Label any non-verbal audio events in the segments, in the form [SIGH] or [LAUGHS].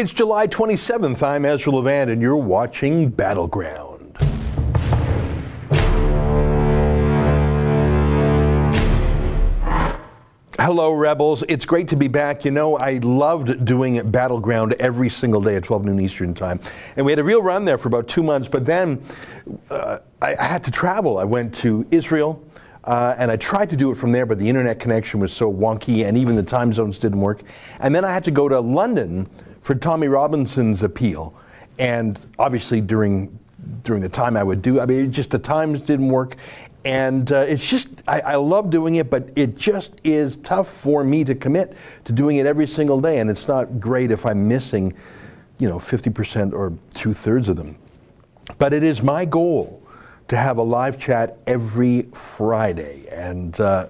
It's July 27th. I'm Ezra Levant, and you're watching Battleground. Hello, Rebels. It's great to be back. You know, I loved doing Battleground every single day at 12 noon Eastern Time. And we had a real run there for about two months, but then uh, I, I had to travel. I went to Israel. Uh, and I tried to do it from there, but the internet connection was so wonky, and even the time zones didn't work. And then I had to go to London for Tommy Robinson's appeal, and obviously during during the time I would do, I mean, just the times didn't work, and uh, it's just I, I, love doing it, but it just is tough for me to commit to doing it every single day, and it's not great if I'm missing, you know, 50% or two thirds of them. But it is my goal to have a live chat every Friday. And uh,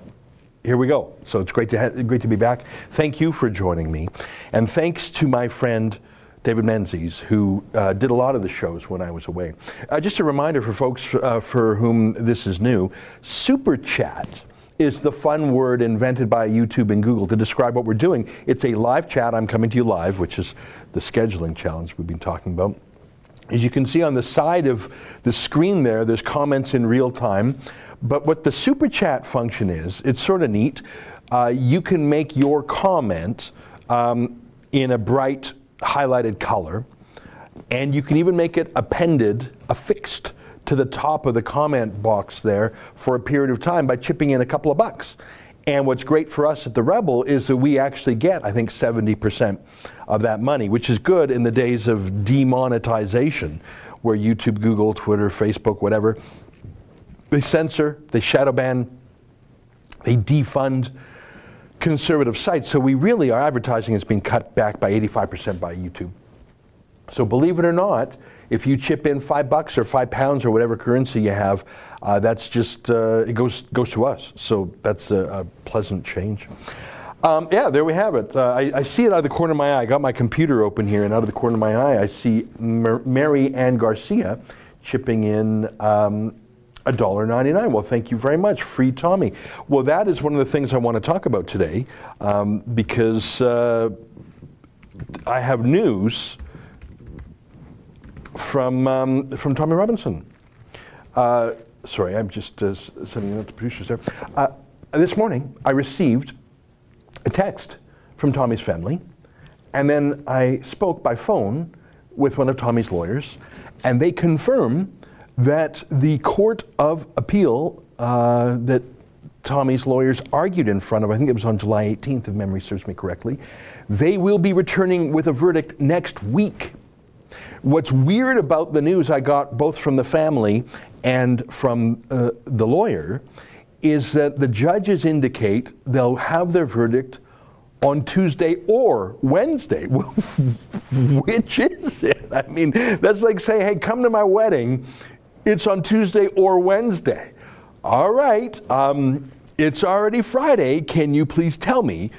here we go. So it's great to, ha- great to be back. Thank you for joining me. And thanks to my friend, David Menzies, who uh, did a lot of the shows when I was away. Uh, just a reminder for folks uh, for whom this is new Super Chat is the fun word invented by YouTube and Google to describe what we're doing. It's a live chat. I'm coming to you live, which is the scheduling challenge we've been talking about. As you can see on the side of the screen there, there's comments in real time. But what the super chat function is, it's sort of neat. Uh, you can make your comment um, in a bright highlighted color, and you can even make it appended, affixed to the top of the comment box there for a period of time by chipping in a couple of bucks. And what's great for us at the Rebel is that we actually get, I think, 70% of that money, which is good in the days of demonetization, where YouTube, Google, Twitter, Facebook, whatever, they censor, they shadow ban, they defund conservative sites. So we really, our advertising has been cut back by 85% by YouTube. So believe it or not, if you chip in five bucks or five pounds or whatever currency you have, uh, that's just uh, it goes goes to us. So that's a, a pleasant change. Um, yeah, there we have it. Uh, I, I, see it out of the corner of my eye. I got my computer open here, and out of the corner of my eye, I see Mar- Mary Ann Garcia chipping in um, $1.99. Well, thank you very much. Free Tommy. Well, that is one of the things I want to talk about today um, because uh, I have news from, um, from Tommy Robinson. Uh, sorry, I'm just uh, sending out to producers there. Uh, this morning, I received a text from Tommy's family, and then I spoke by phone with one of Tommy's lawyers, and they confirm that the Court of Appeal uh, that Tommy's lawyers argued in front of, I think it was on July 18th, if memory serves me correctly, they will be returning with a verdict next week. What's weird about the news I got both from the family and from uh, the lawyer is that the judges indicate they'll have their verdict on Tuesday or Wednesday. [LAUGHS] Which is it? I mean, that's like saying, hey, come to my wedding. It's on Tuesday or Wednesday. All right, um, it's already Friday. Can you please tell me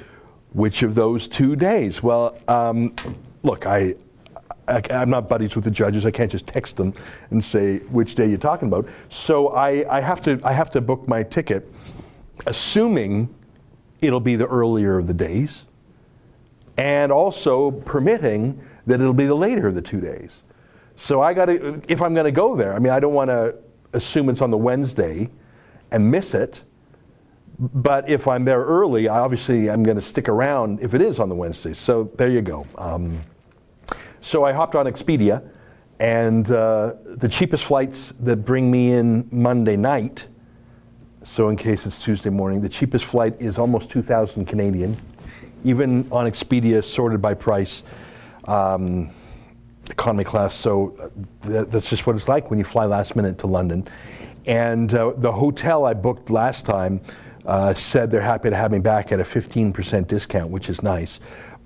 which of those two days? Well, um, look, I, I, am not buddies with the judges. I can't just text them and say which day you're talking about. So I, I, have to I have to book my ticket, assuming it'll be the earlier of the days, and also permitting that it'll be the later of the two days. So I got to if I'm going to go there. I mean, I don't want to assume it's on the Wednesday and miss it. But if I'm there early, I obviously I'm going to stick around if it is on the Wednesday. So there you go. Um, so I hopped on Expedia, and uh, the cheapest flights that bring me in Monday night, so in case it's Tuesday morning, the cheapest flight is almost 2,000 Canadian, even on Expedia, sorted by price, um, economy class. So uh, that, that's just what it's like when you fly last minute to London. And uh, the hotel I booked last time uh, said they're happy to have me back at a 15% discount, which is nice,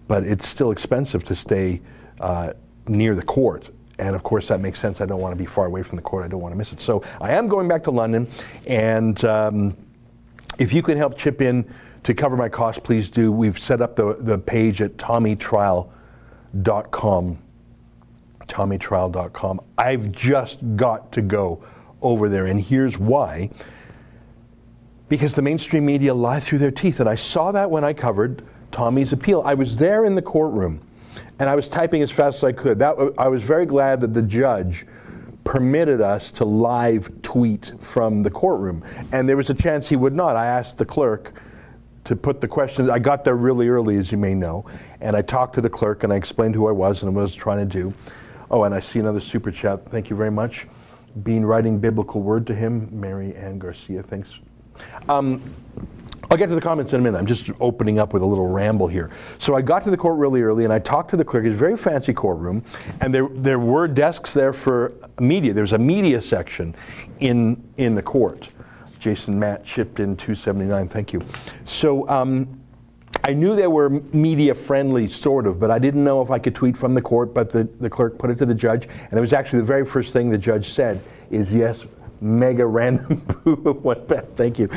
but it's still expensive to stay uh, near the court. And of course, that makes sense. I don't want to be far away from the court. I don't want to miss it. So I am going back to London. And um, if you can help chip in to cover my costs, please do. We've set up the, the page at tommytrial.com. Tommytrial.com. I've just got to go over there. And here's why because the mainstream media lie through their teeth. And I saw that when I covered Tommy's appeal. I was there in the courtroom and I was typing as fast as I could. That I was very glad that the judge permitted us to live tweet from the courtroom, and there was a chance he would not. I asked the clerk to put the questions. I got there really early, as you may know, and I talked to the clerk and I explained who I was and what I was trying to do. Oh, and I see another super chat. Thank you very much. Been writing biblical word to him, Mary Ann Garcia. Thanks. Um, I'll get to the comments in a minute. I'm just opening up with a little ramble here. So I got to the court really early and I talked to the clerk. It's a very fancy courtroom, and there, there were desks there for media. There's a media section in, in the court. Jason Matt chipped in 279. Thank you. So um, I knew they were media friendly, sort of, but I didn't know if I could tweet from the court. But the, the clerk put it to the judge, and it was actually the very first thing the judge said is yes, mega random poo went back. Thank you.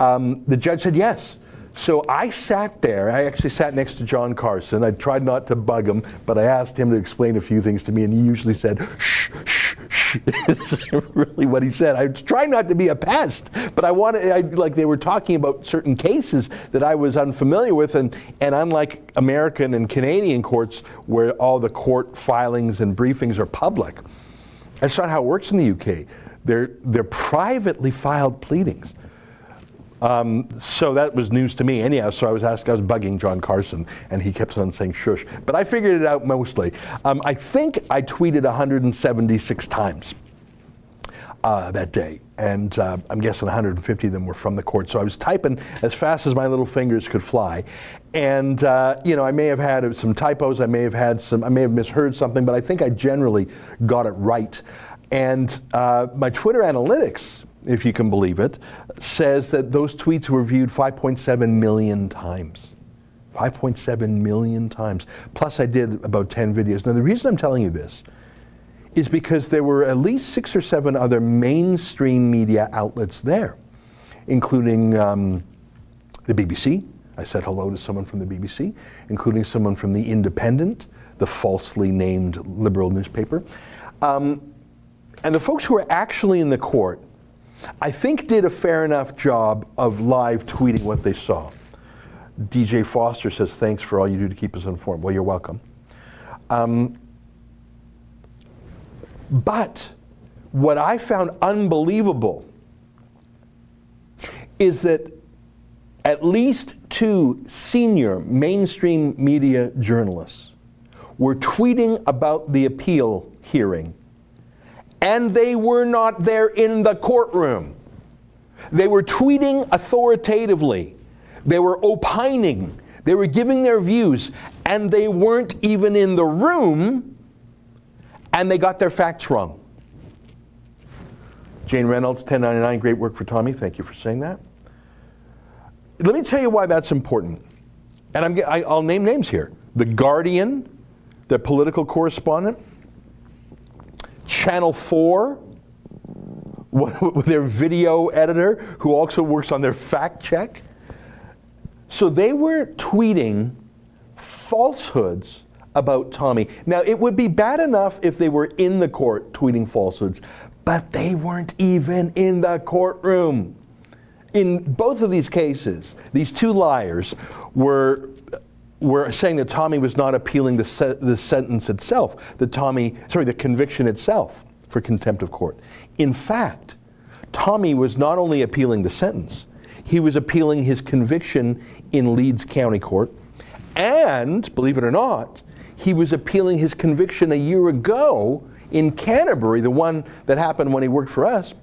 Um, the judge said yes. So I sat there. I actually sat next to John Carson. I tried not to bug him, but I asked him to explain a few things to me, and he usually said, shh, shh, shh. [LAUGHS] It's really what he said. I trying not to be a pest, but I wanted, I, like, they were talking about certain cases that I was unfamiliar with, and, and unlike American and Canadian courts where all the court filings and briefings are public, that's not how it works in the UK. They're, they're privately filed pleadings. Um, so that was news to me anyhow. So I was asking, I was bugging John Carson, and he kept on saying shush. But I figured it out mostly. Um, I think I tweeted 176 times uh, that day, and uh, I'm guessing 150 of them were from the court. So I was typing as fast as my little fingers could fly, and uh, you know I may have had some typos, I may have had some, I may have misheard something, but I think I generally got it right. And uh, my Twitter analytics if you can believe it, says that those tweets were viewed 5.7 million times. 5.7 million times. Plus, I did about 10 videos. Now, the reason I'm telling you this is because there were at least six or seven other mainstream media outlets there, including um, the BBC. I said hello to someone from the BBC, including someone from The Independent, the falsely named liberal newspaper. Um, and the folks who were actually in the court I think did a fair enough job of live tweeting what they saw. DJ Foster says, thanks for all you do to keep us informed. Well, you're welcome. Um, but what I found unbelievable is that at least two senior mainstream media journalists were tweeting about the appeal hearing and they were not there in the courtroom. They were tweeting authoritatively, they were opining, they were giving their views, and they weren't even in the room, and they got their facts wrong. Jane Reynolds, 1099, great work for Tommy. Thank you for saying that. Let me tell you why that's important. And I'm, I'll name names here. The Guardian, the political correspondent, Channel 4, with their video editor, who also works on their fact check. So they were tweeting falsehoods about Tommy. Now, it would be bad enough if they were in the court tweeting falsehoods, but they weren't even in the courtroom. In both of these cases, these two liars were were saying that Tommy was not appealing the, se- the sentence itself, the Tommy, sorry, the conviction itself for contempt of court. In fact, Tommy was not only appealing the sentence, he was appealing his conviction in Leeds County Court, and believe it or not, he was appealing his conviction a year ago in Canterbury, the one that happened when he worked for us.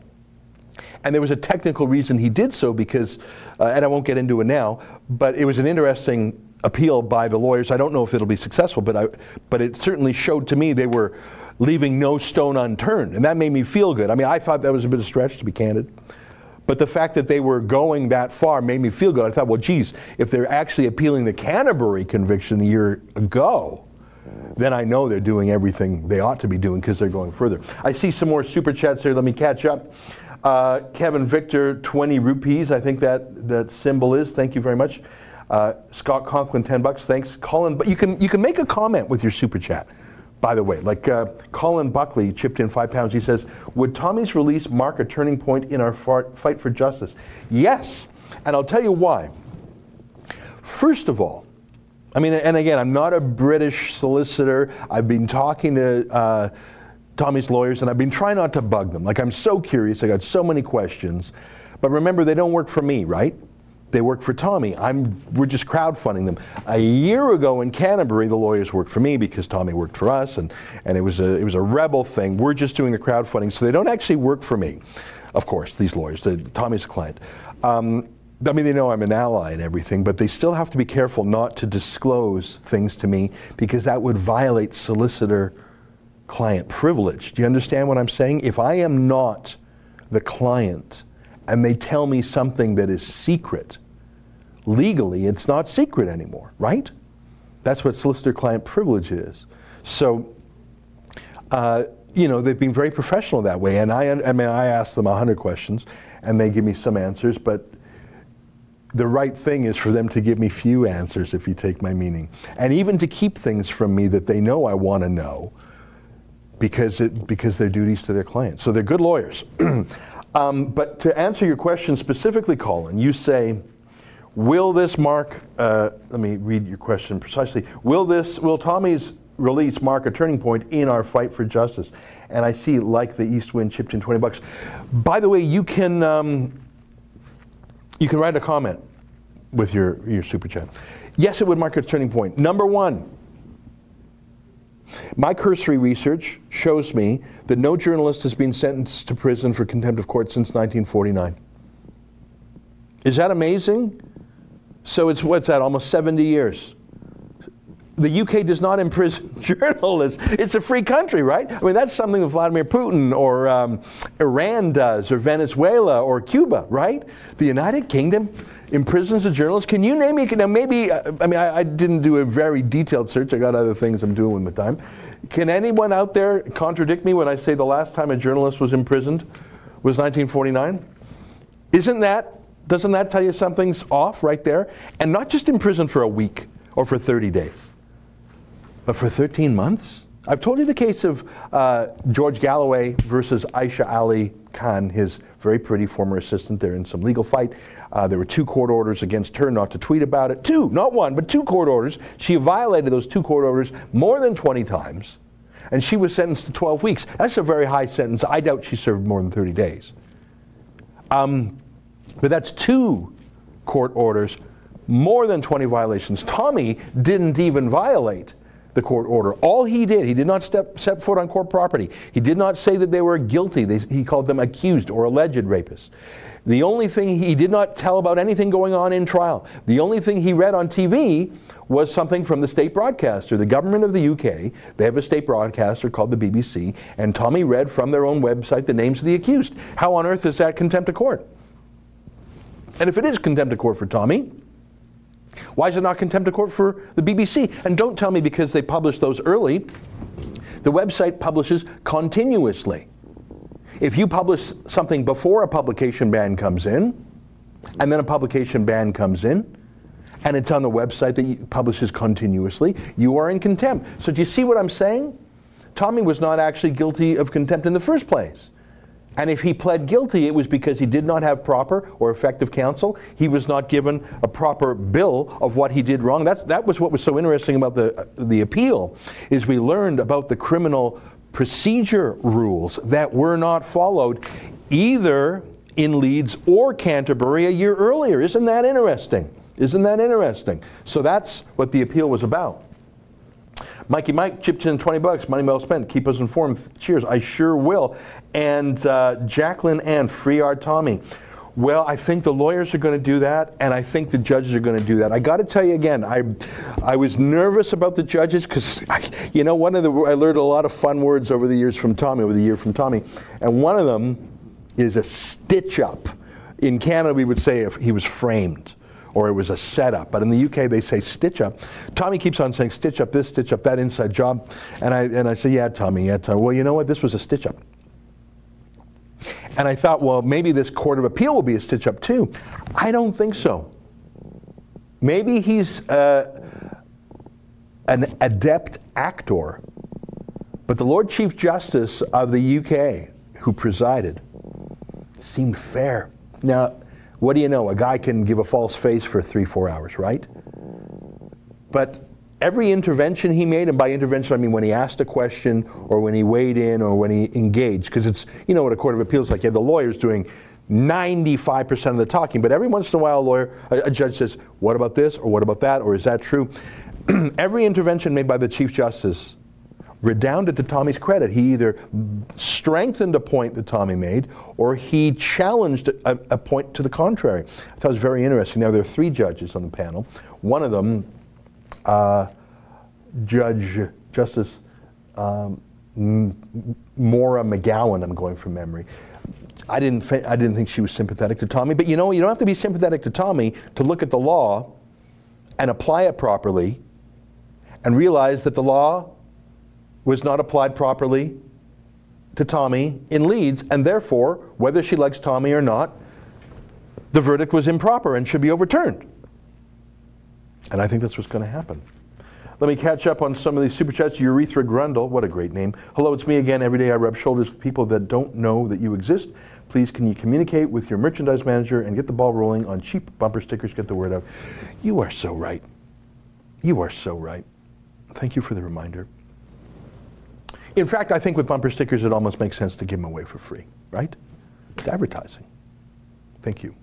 And there was a technical reason he did so because, uh, and I won't get into it now, but it was an interesting appeal by the lawyers. I don't know if it'll be successful, but I, but it certainly showed to me they were leaving no stone unturned, and that made me feel good. I mean, I thought that was a bit of a stretch, to be candid. But the fact that they were going that far made me feel good. I thought, well, geez, if they're actually appealing the Canterbury conviction a year ago, then I know they're doing everything they ought to be doing because they're going further. I see some more super chats here. Let me catch up. Uh, Kevin Victor, 20 rupees. I think that that symbol is. Thank you very much. Uh, Scott Conklin, 10 bucks. Thanks, Colin. But you can you can make a comment with your super chat. By the way, like uh, Colin Buckley chipped in five pounds. He says, "Would Tommy's release mark a turning point in our fight for justice?" Yes, and I'll tell you why. First of all, I mean, and again, I'm not a British solicitor. I've been talking to uh, Tommy's lawyers, and I've been trying not to bug them. Like, I'm so curious. I got so many questions. But remember, they don't work for me, right? They work for Tommy. I'm, we're just crowdfunding them. A year ago in Canterbury, the lawyers worked for me because Tommy worked for us, and, and it, was a, it was a rebel thing. We're just doing the crowdfunding, so they don't actually work for me, of course, these lawyers. The, Tommy's a client. Um, I mean, they know I'm an ally and everything, but they still have to be careful not to disclose things to me because that would violate solicitor client privilege. Do you understand what I'm saying? If I am not the client and they tell me something that is secret, legally it's not secret anymore, right? That's what solicitor client privilege is. So, uh, you know, they've been very professional that way. And I, I mean, I ask them 100 questions and they give me some answers, but the right thing is for them to give me few answers if you take my meaning. And even to keep things from me that they know I want to know because, it, because they're duties to their clients. So they're good lawyers. [CLEARS THROAT] um, but to answer your question specifically, Colin, you say, will this mark, uh, let me read your question precisely, will this, will Tommy's release mark a turning point in our fight for justice? And I see, like the East Wind chipped in 20 bucks. By the way, you can, um, you can write a comment with your, your super chat. Yes, it would mark a turning point. Number one, my cursory research shows me that no journalist has been sentenced to prison for contempt of court since 1949. Is that amazing? So it's what's that, almost 70 years. The UK does not imprison [LAUGHS] journalists. It's a free country, right? I mean, that's something that Vladimir Putin or um, Iran does, or Venezuela or Cuba, right? The United Kingdom imprisons a journalist. Can you name me? Now, maybe, uh, I mean, I, I, didn't do a very detailed search. I got other things I'm doing with time. Can anyone out there contradict me when I say the last time a journalist was imprisoned was 1949? Isn't that, doesn't that tell you something's off right there? And not just in prison for a week or for 30 days. But for 13 months? I've told you the case of uh, George Galloway versus Aisha Ali Khan, his very pretty former assistant. They're in some legal fight. Uh, there were two court orders against her not to tweet about it. Two, not one, but two court orders. She violated those two court orders more than 20 times, and she was sentenced to 12 weeks. That's a very high sentence. I doubt she served more than 30 days. Um, but that's two court orders, more than 20 violations. Tommy didn't even violate the court order. All he did, he did not step, step foot on court property. He did not say that they were guilty. They, he called them accused or alleged rapists. The only thing he did not tell about anything going on in trial. The only thing he read on TV was something from the state broadcaster, the government of the UK. They have a state broadcaster called the BBC, and Tommy read from their own website the names of the accused. How on earth is that contempt of court? And if it is contempt of court for Tommy, why is it not contempt of court for the BBC? And don't tell me because they publish those early. The website publishes continuously. If you publish something before a publication ban comes in, and then a publication ban comes in, and it's on the website that publishes continuously, you are in contempt. So do you see what I'm saying? Tommy was not actually guilty of contempt in the first place. And if he pled guilty, it was because he did not have proper or effective counsel. He was not given a proper bill of what he did wrong. That's, that was what was so interesting about the, the appeal, is we learned about the criminal procedure rules that were not followed either in Leeds or Canterbury a year earlier. Isn't that interesting? Isn't that interesting? So that's what the appeal was about. Mikey Mike chipped in 20 bucks. Money well spent. Keep us informed. Cheers. I sure will. And uh, Jacqueline and Free Art Tommy. Well, I think the lawyers are going to do that, and I think the judges are going to do that. I got to tell you again, I, I was nervous about the judges because, you know, one of the I learned a lot of fun words over the years from Tommy, over the year from Tommy, and one of them is a stitch up. In Canada, we would say if he was framed or it was a setup. But in the UK, they say stitch up. Tommy keeps on saying stitch up this, stitch up that inside job. And I, and I say, yeah, Tommy, yeah, Tommy. Well, you know what? This was a stitch up. And I thought, well, maybe this Court of Appeal will be a stitch up too. I don't think so. Maybe he's uh, an adept actor, but the Lord Chief Justice of the UK, who presided, seemed fair. Now, what do you know? A guy can give a false face for three, four hours, right? but every intervention he made, and by intervention I mean when he asked a question or when he weighed in or when he engaged, because it's, you know what a court of appeals like, yeah, the lawyer's doing 95% of the talking, but every once in a while a lawyer, a, a judge says, what about this or what about that or is that true? [CLEARS THROAT] every intervention made by the Chief Justice redounded to Tommy's credit. He either strengthened a point that Tommy made or he challenged a, a, point to the contrary. I thought it was very interesting. Now, there are three judges on the panel. One of them, uh, Judge Justice um, Maura McGowan, I'm going from memory. I didn't, I didn't think she was sympathetic to Tommy, but you know, you don't have to be sympathetic to Tommy to look at the law and apply it properly and realize that the law was not applied properly to Tommy in Leeds, and therefore, whether she likes Tommy or not, the verdict was improper and should be overturned. And I think that's what's going to happen. Let me catch up on some of these super chats. Urethra Grundle, what a great name. Hello, it's me again. Every day I rub shoulders with people that don't know that you exist. Please, can you communicate with your merchandise manager and get the ball rolling on cheap bumper stickers? Get the word out. You are so right. You are so right. Thank you for the reminder. In fact, I think with bumper stickers, it almost makes sense to give them away for free, right? It's advertising. Thank you.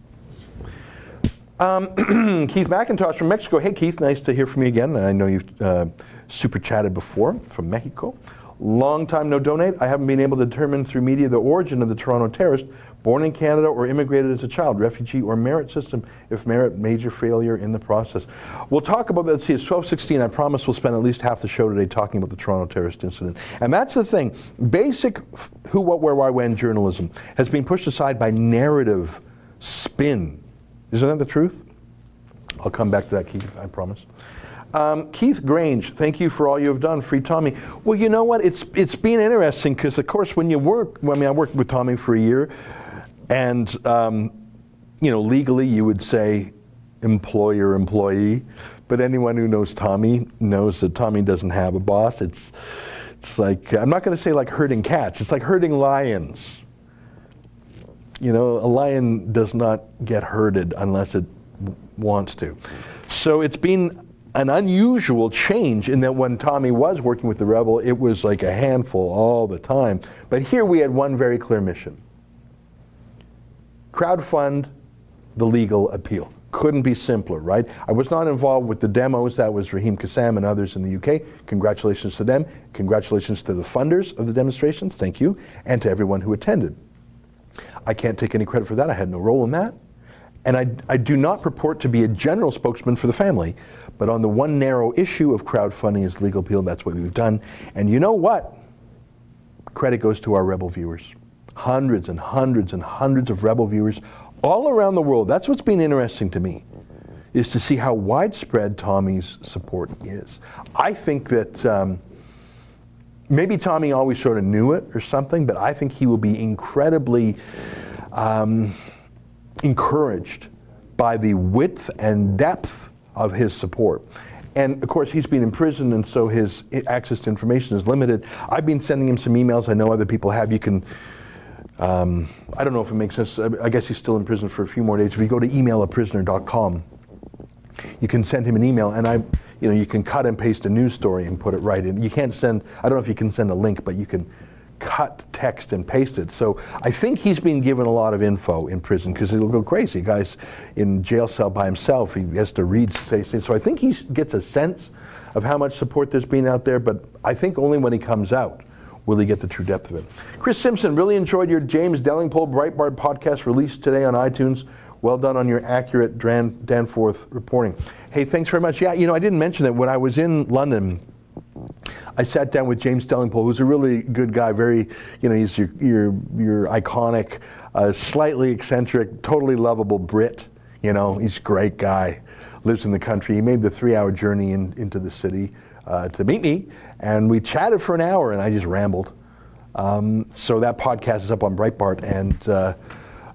Um, [CLEARS THROAT] Keith McIntosh from Mexico. Hey, Keith, nice to hear from you again. I know you've uh, super chatted before from Mexico. Long time no donate. I haven't been able to determine through media the origin of the Toronto terrorist, born in Canada or immigrated as a child, refugee or merit system, if merit, major failure in the process. We'll talk about that. See, it's 1216. I promise we'll spend at least half the show today talking about the Toronto terrorist incident. And that's the thing. Basic who, what, where, why, when journalism has been pushed aside by narrative spin. Isn't that the truth? I'll come back to that, Keith, I promise. Um, Keith Grange, thank you for all you have done. Free Tommy. Well, you know what? It's it's been interesting because, of course, when you work, I mean, I worked with Tommy for a year. And, um, you know, legally you would say employer employee, but anyone who knows Tommy knows that Tommy doesn't have a boss. It's, it's like, I'm not going to say like herding cats, it's like herding lions. You know, a lion does not get herded unless it wants to. So it's been an unusual change in that when Tommy was working with the rebel, it was like a handful all the time. But here we had one very clear mission crowdfund the legal appeal. Couldn't be simpler, right? I was not involved with the demos. That was Raheem Kassam and others in the UK. Congratulations to them. Congratulations to the funders of the demonstrations. Thank you. And to everyone who attended. I can't take any credit for that. I had no role in that. And I, I do not purport to be a general spokesman for the family. But on the one narrow issue of crowdfunding is legal appeal, that's what we've done. And you know what? Credit goes to our rebel viewers hundreds and hundreds and hundreds of Rebel viewers all around the world. That's what's been interesting to me, is to see how widespread Tommy's support is. I think that um, maybe Tommy always sort of knew it or something, but I think he will be incredibly um, encouraged by the width and depth of his support. And of course, he's been in prison, and so his access to information is limited. I've been sending him some emails. I know other people have. You can um, I don't know if it makes sense. I guess he's still in prison for a few more days. If you go to emailaprisoner.com, you can send him an email, and I, you know, you can cut and paste a news story and put it right in. You can't send. I don't know if you can send a link, but you can cut text and paste it. So I think he's been given a lot of info in prison because he'll go crazy. Guy's in jail cell by himself. He has to read, say. So I think he gets a sense of how much support there's been out there. But I think only when he comes out will he get the true depth of it. Chris Simpson, really enjoyed your James Delingpole Breitbart podcast released today on iTunes. Well done on your accurate Dan- Danforth reporting. Hey, thanks very much. Yeah, you know, I didn't mention it. When I was in London, I sat down with James Delingpole, who's a really good guy. Very, you know, he's your your, your iconic, uh, slightly eccentric, totally lovable Brit. You know, he's a great guy. Lives in the country. He made the three-hour journey in, into the city uh, to meet me, and we chatted for an hour, and I just rambled. Um, so that podcast is up on Breitbart, and uh,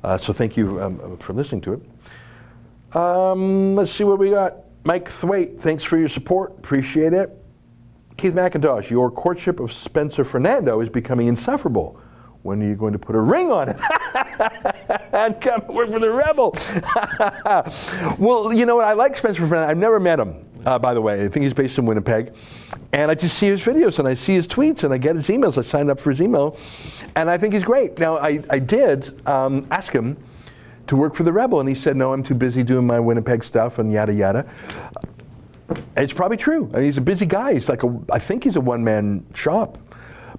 uh, so thank you um, for listening to it. Um, let's see what we got. Mike Thwaite, thanks for your support. Appreciate it. Keith McIntosh, your courtship of Spencer Fernando is becoming insufferable. When are you going to put a ring on it? [LAUGHS] and come work for the rebel. [LAUGHS] well, you know what? I like Spencer Fernando. I've never met him. Uh, by the way. I think he's based in Winnipeg. And I just see his videos and I see his tweets and I get his emails. I signed up for his email. And I think he's great. Now, I, I did um, ask him to work for the Rebel. And he said, no, I'm too busy doing my Winnipeg stuff and yada, yada. It's probably true. I mean, he's a busy guy. He's like a, I think he's a one man shop.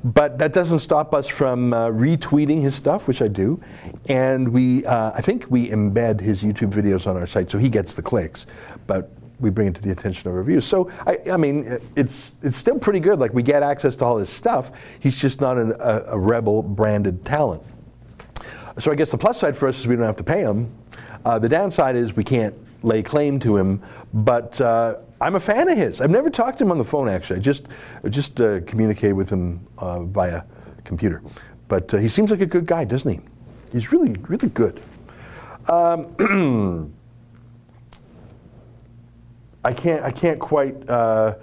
But that doesn't stop us from uh, retweeting his stuff, which I do. And we, uh, I think we embed his YouTube videos on our site so he gets the clicks. But we bring it to the attention of our viewers. So, I, I mean, it's, it's still pretty good. Like, we get access to all his stuff. He's just not an, a, a Rebel branded talent. So, I guess the plus side for us is we don't have to pay him. Uh, the downside is we can't lay claim to him. But uh, I'm a fan of his. I've never talked to him on the phone, actually. I just, just uh, communicated with him uh, via computer. But uh, he seems like a good guy, doesn't he? He's really, really good. Um, [CLEARS THROAT] I can't, I can't quite, uh,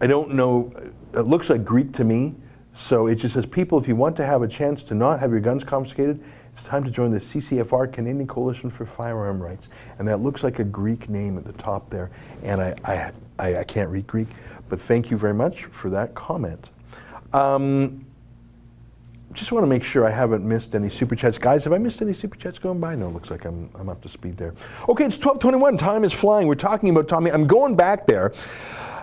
I don't know, it looks like Greek to me. So it just says, people, if you want to have a chance to not have your guns confiscated, it's time to join the CCFR, Canadian Coalition for Firearm Rights. And that looks like a Greek name at the top there. And I, I, I, I can't read Greek, but thank you very much for that comment. Um, just want to make sure I haven't missed any super chats. Guys, have I missed any super chats going by? No, it looks like I'm, I'm up to speed there. Okay, it's 1221. Time is flying. We're talking about Tommy. I'm going back there.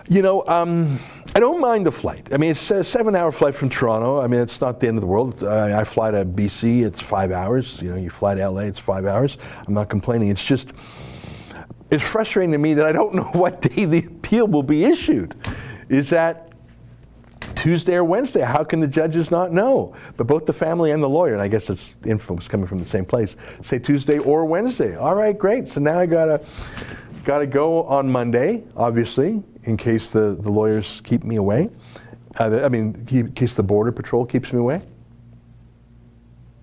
You know, um, I don't mind the flight. I mean, it's a seven-hour flight from Toronto. I mean, it's not the end of the world. I, I fly to BC, it's five hours. You know, you fly to LA, it's five hours. I'm not complaining. It's just, it's frustrating to me that I don't [LAUGHS] know what day the appeal will be issued. Is that Tuesday or Wednesday? How can the judges not know? But both the family and the lawyer, and I guess it's info is coming from the same place, say Tuesday or Wednesday. All right, great. So now I gotta gotta go on Monday, obviously, in case the, the lawyers keep me away. Uh, I mean, in case the border patrol keeps me away.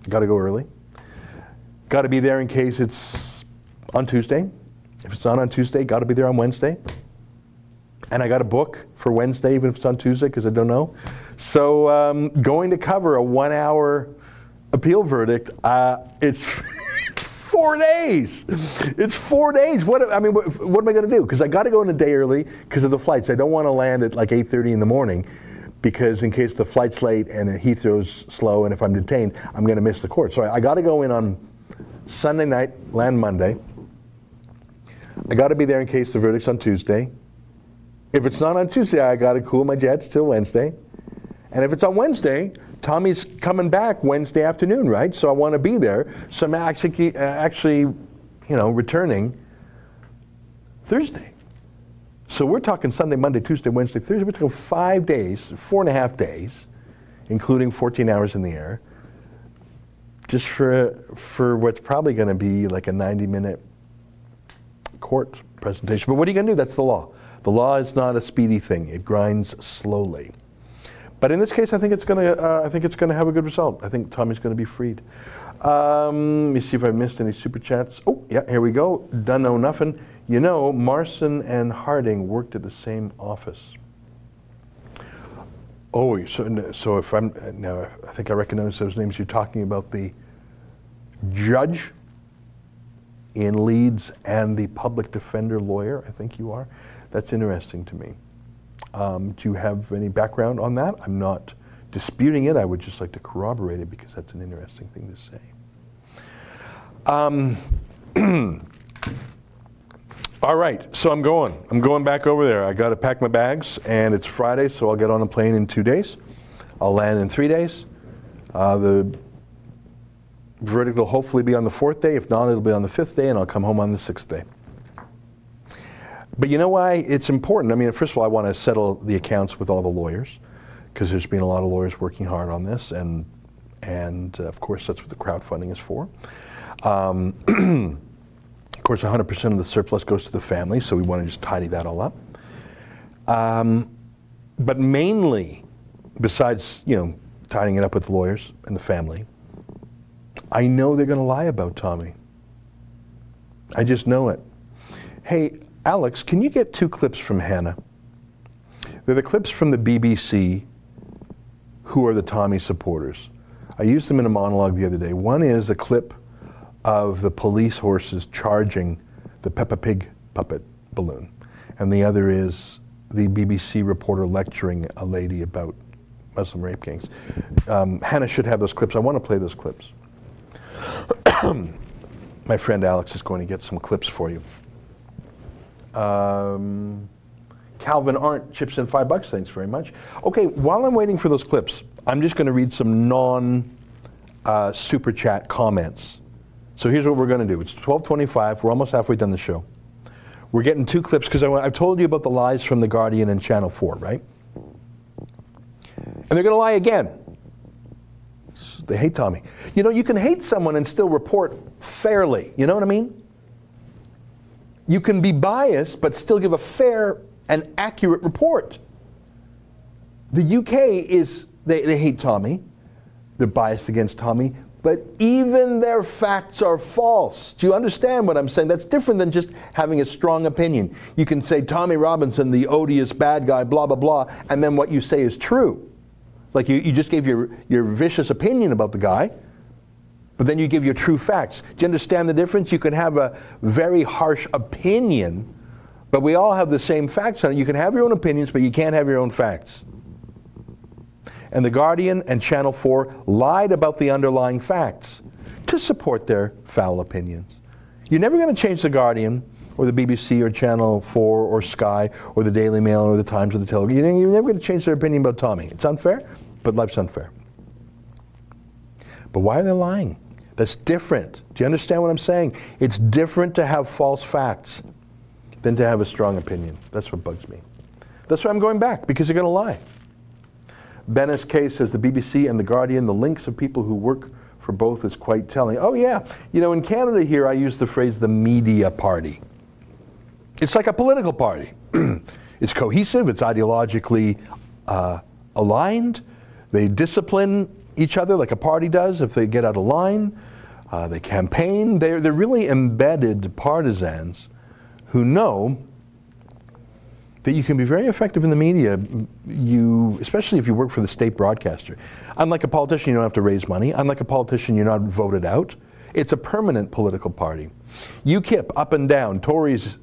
Got to go early. Got to be there in case it's on Tuesday. If it's not on Tuesday, got to be there on Wednesday. And I got a book for Wednesday, even if it's on Tuesday, because I don't know. So um, going to cover a one-hour appeal verdict, uh, it's [LAUGHS] four days. It's four days. What I mean, what, what am I going to do? Because I got to go in a day early because of the flights. I don't want to land at like 8:30 in the morning, because in case the flight's late and Heathrow's slow, and if I'm detained, I'm going to miss the court. So I, I got to go in on Sunday night, land Monday. I got to be there in case the verdict's on Tuesday. If it's not on Tuesday, I got to cool my jets till Wednesday. And if it's on Wednesday, Tommy's coming back Wednesday afternoon, right? So I want to be there. So I'm actually, actually, you know, returning Thursday. So we're talking Sunday, Monday, Tuesday, Wednesday, Thursday. We're talking five days, four and a half days, including 14 hours in the air, just for for what's probably going to be like a 90-minute court presentation. But what are you going to do? That's the law. The law is not a speedy thing. It grinds slowly. But in this case, I think it's going to. Uh, I think it's going to have a good result. I think Tommy's going to be freed. Um, let me see if I missed any super chats. Oh, yeah, here we go. Done know nothing. You know, Marson and Harding worked at the same office. Oh, so, so if I'm now, I think I recognize those names. You're talking about the judge in Leeds and the public defender lawyer. I think you are. That's interesting to me. Um, do you have any background on that? I'm not disputing it. I would just like to corroborate it because that's an interesting thing to say. Um, [CLEARS THROAT] all right, so I'm going. I'm going back over there. I got to pack my bags, and it's Friday, so I'll get on a plane in two days. I'll land in three days. Uh, the verdict will hopefully be on the fourth day. If not, it'll be on the fifth day, and I'll come home on the sixth day. But you know why it's important? I mean, first of all, I want to settle the accounts with all the lawyers because there's been a lot of lawyers working hard on this, and and uh, of course that's what the crowdfunding is for. Um, [CLEARS THROAT] of course, 100% of the surplus goes to the family, so we want to just tidy that all up. Um, but mainly, besides you know tidying it up with the lawyers and the family, I know they're going to lie about Tommy. I just know it. Hey, Alex, can you get two clips from Hannah? They're the clips from the BBC who are the Tommy supporters. I used them in a monologue the other day. One is a clip of the police horses charging the Peppa Pig puppet balloon. and the other is the BBC reporter lecturing a lady about Muslim rape gangs. Um, Hannah should have those clips. I want to play those clips. [COUGHS] My friend Alex is going to get some clips for you. Um, Calvin Arndt chips in five bucks. Thanks very much. Okay, while I'm waiting for those clips, I'm just going to read some non uh, super chat comments. So here's what we're going to do. It's 12:25. We're almost halfway done the show. We're getting two clips because I've told you about the lies from the Guardian and Channel 4, right? And they're going to lie again. They hate Tommy. You know, you can hate someone and still report fairly. You know what I mean? You can be biased but still give a fair and accurate report. The UK is, they, they hate Tommy. They're biased against Tommy but even their facts are false. Do you understand what I'm saying? That's different than just having a strong opinion. You can say Tommy Robinson, the odious bad guy, blah, blah, blah, and then what you say is true. Like you, you just gave your, your vicious opinion about the guy, but then you give your true facts. Do you understand the difference? You can have a very harsh opinion, but we all have the same facts on it. You can have your own opinions, but you can't have your own facts and The Guardian and Channel 4 lied about the underlying facts to support their foul opinions. You're never going to change The Guardian or the BBC or Channel 4 or Sky or the Daily Mail or the Times or the Telegraph. You're never going to change their opinion about Tommy. It's unfair, but life's unfair. But why are they lying? That's different. Do you understand what I'm saying? It's different to have false facts than to have a strong opinion. That's what bugs me. That's why I'm going back, because they're going to lie. Bennis case says the BBC and The Guardian, the links of people who work for both is quite telling. Oh, yeah. You know, in Canada here, I use the phrase the media party. It's like a political party. [CLEARS THROAT] it's cohesive, it's ideologically uh, aligned. They discipline each other like a party does if they get out of line. Uh, they campaign. They're, they're really embedded partisans who know that you can be very effective in the media, you, especially if you work for the state broadcaster. Unlike a politician, you don't have to raise money. Unlike a politician, you're not voted out. It's a permanent political party. UKIP, up and down, Tories,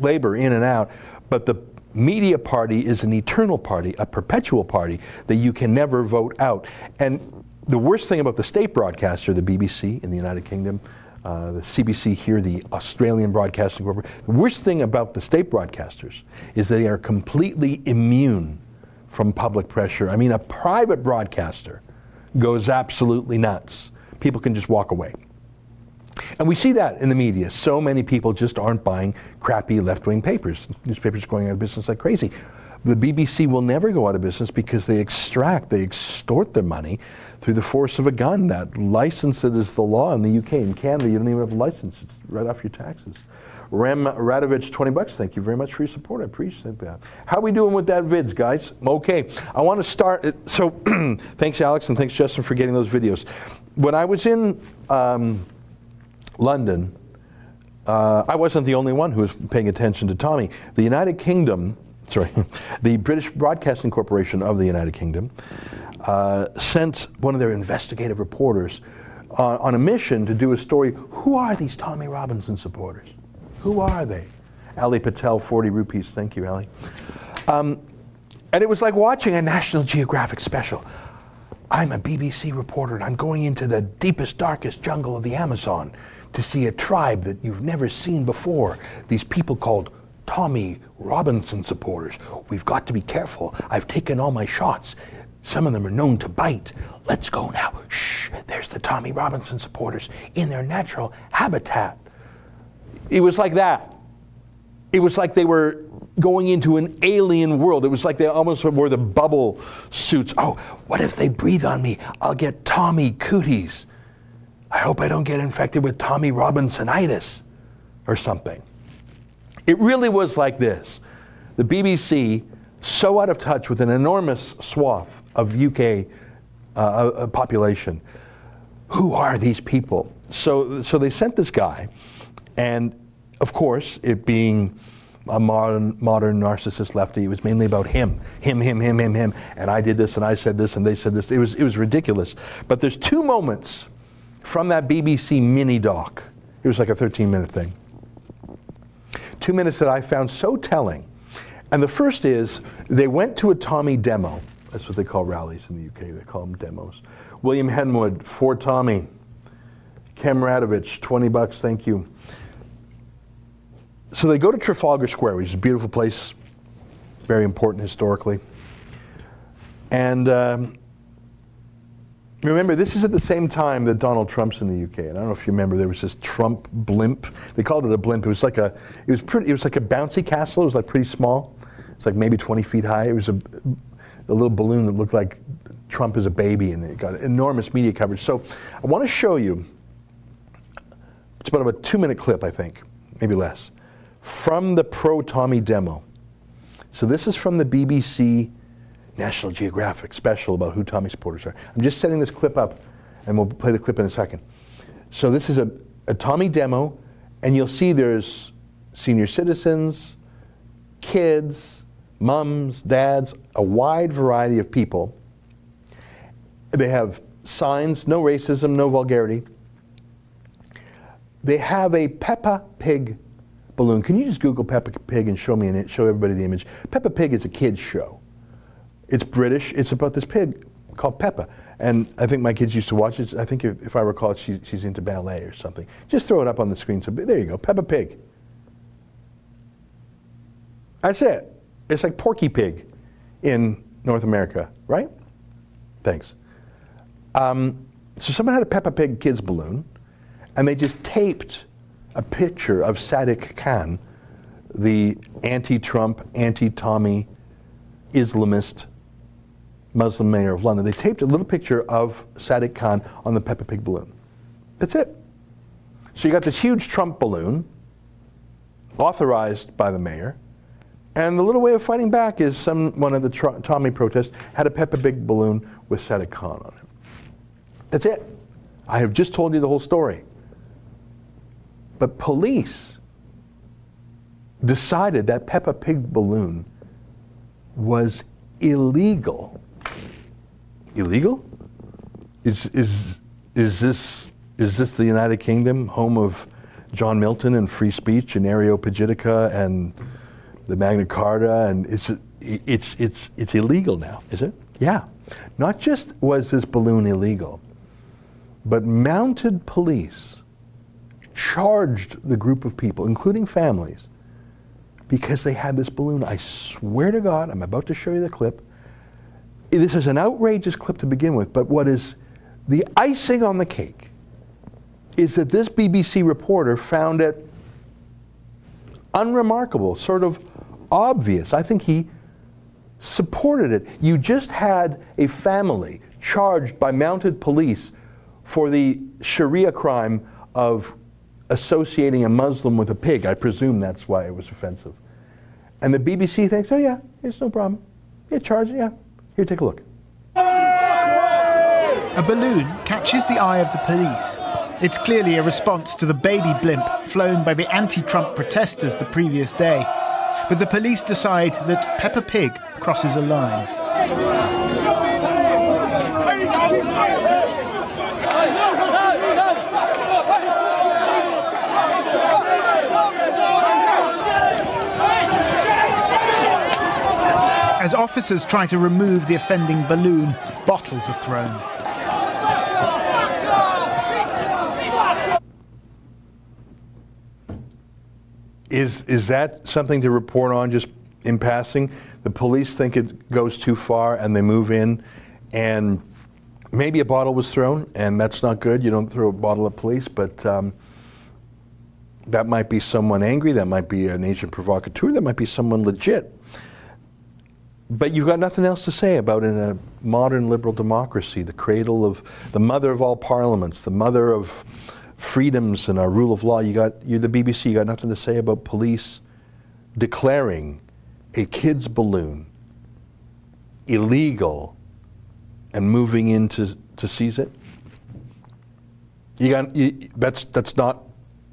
Labour, in and out, but the media party is an eternal party, a perpetual party that you can never vote out. And the worst thing about the state broadcaster, the BBC in the United Kingdom, uh, the CBC here, the Australian Broadcasting Corporation. The worst thing about the state broadcasters is they are completely immune from public pressure. I mean, a private broadcaster goes absolutely nuts. People can just walk away. And we see that in the media. So many people just aren't buying crappy left wing papers. Newspapers are going out of business like crazy. The BBC will never go out of business because they extract, they extort their money through the force of a gun. That license that is the law in the UK. In Canada, you don't even have a license. It's right off your taxes. Ram Radovich, 20 bucks. Thank you very much for your support. I appreciate that. How we doing with that vids, guys? Okay. I want to start. So, [CLEARS THROAT] thanks, Alex, and thanks, Justin, for getting those videos. When I was in um, London, uh, I wasn't the only one who was paying attention to Tommy. The United Kingdom sorry, [LAUGHS] the British Broadcasting Corporation of the United Kingdom uh, sent one of their investigative reporters on, on, a mission to do a story. Who are these Tommy Robinson supporters? Who are they? Ali Patel, 40 rupees. Thank you, Ali. Um, and it was like watching a National Geographic special. I'm a BBC reporter and I'm going into the deepest, darkest jungle of the Amazon to see a tribe that you've never seen before. These people called Tommy Robinson supporters. We've got to be careful. I've taken all my shots. Some of them are known to bite. Let's go now. Shh, there's the Tommy Robinson supporters in their natural habitat. It was like that. It was like they were going into an alien world. It was like they almost wore the bubble suits. Oh, what if they breathe on me? I'll get Tommy cooties. I hope I don't get infected with Tommy Robinsonitis or something. It really was like this the BBC, so out of touch with an enormous swath of UK uh, uh, population. Who are these people? So, so they sent this guy, and of course, it being a modern, modern narcissist lefty, it was mainly about him, him, him, him, him, him. And I did this, and I said this, and they said this. It was, it was ridiculous. But there's two moments from that BBC mini doc. It was like a 13 minute thing two minutes that I found so telling. And the first is they went to a Tommy demo. That's what they call rallies in the UK. They call them demos. William Henwood, for Tommy. Kamradovich, 20 bucks, thank you. So they go to Trafalgar Square, which is a beautiful place, very important historically. And um, remember, this is at the same time that Donald Trump's in the UK. And I don't know if you remember, there was this Trump blimp. They called it a blimp. It was like a, it was pretty, it was like a bouncy castle. It was like pretty small. It's like maybe 20 feet high. It was a, a little balloon that looked like Trump as a baby, and it got enormous media coverage. So I want to show you. It's about a two-minute clip, I think, maybe less, from the Pro Tommy demo. So this is from the BBC National Geographic special about who Tommy supporters are. I'm just setting this clip up, and we'll play the clip in a second. So this is a, a Tommy demo, and you'll see there's senior citizens, kids, mums, dads, a wide variety of people. They have signs, no racism, no vulgarity. They have a Peppa Pig balloon. Can you just Google Peppa Pig and show me and show everybody the image? Peppa Pig is a kids show. It's British. It's about this pig called Peppa. And I think my kids used to watch it. I think if, if I recall, she, she's into ballet or something. Just throw it up on the screen. So there you go, Peppa Pig. That's it. It's like Porky Pig in North America, right? Thanks. Um, so someone had a Peppa Pig kids balloon, and they just taped a picture of Sadiq Khan, the anti-Trump, anti-Tommy, Islamist Muslim mayor of London. They taped a little picture of Sadiq Khan on the Peppa Pig balloon. That's it. So you got this huge Trump balloon, authorized by the mayor, and the little way of fighting back is some one of the Tommy protests had a Peppa Pig balloon with Sadiq Khan on it. That's it. I have just told you the whole story. But police decided that Peppa Pig balloon was illegal. Illegal? Is, is, is, this, is this the United Kingdom, home of John Milton and free speech and Areopagitica and the Magna Carta, and it's, it's, it's, it's illegal now, is it? Yeah. Not just was this balloon illegal, but mounted police charged the group of people, including families, because they had this balloon. I swear to God, I'm about to show you the clip. This is an outrageous clip to begin with, but what is the icing on the cake is that this BBC reporter found it unremarkable, sort of obvious. I think he supported it. You just had a family charged by mounted police for the Sharia crime of associating a Muslim with a pig. I presume that's why it was offensive. And the BBC thinks, oh yeah, it's no problem. Yeah, charge it, yeah. Here, take a look. A balloon catches the eye of the police. It's clearly a response to the baby blimp flown by the anti Trump protesters the previous day but the police decide that Peppa Pig crosses a line. As officers try to remove the offending balloon, bottles are thrown. Is, is that something to report on just in passing? The police think it goes too far and they move in, and maybe a bottle was thrown, and that's not good. You don't throw a bottle at police, but um, that might be someone angry, that might be an agent provocateur, that might be someone legit. But you've got nothing else to say about in a modern liberal democracy, the cradle of the mother of all parliaments, the mother of freedoms and our rule of law. You got you're the BBC. You got nothing to say about police declaring a kid's balloon illegal and moving in to, to seize it. You got you, that's that's not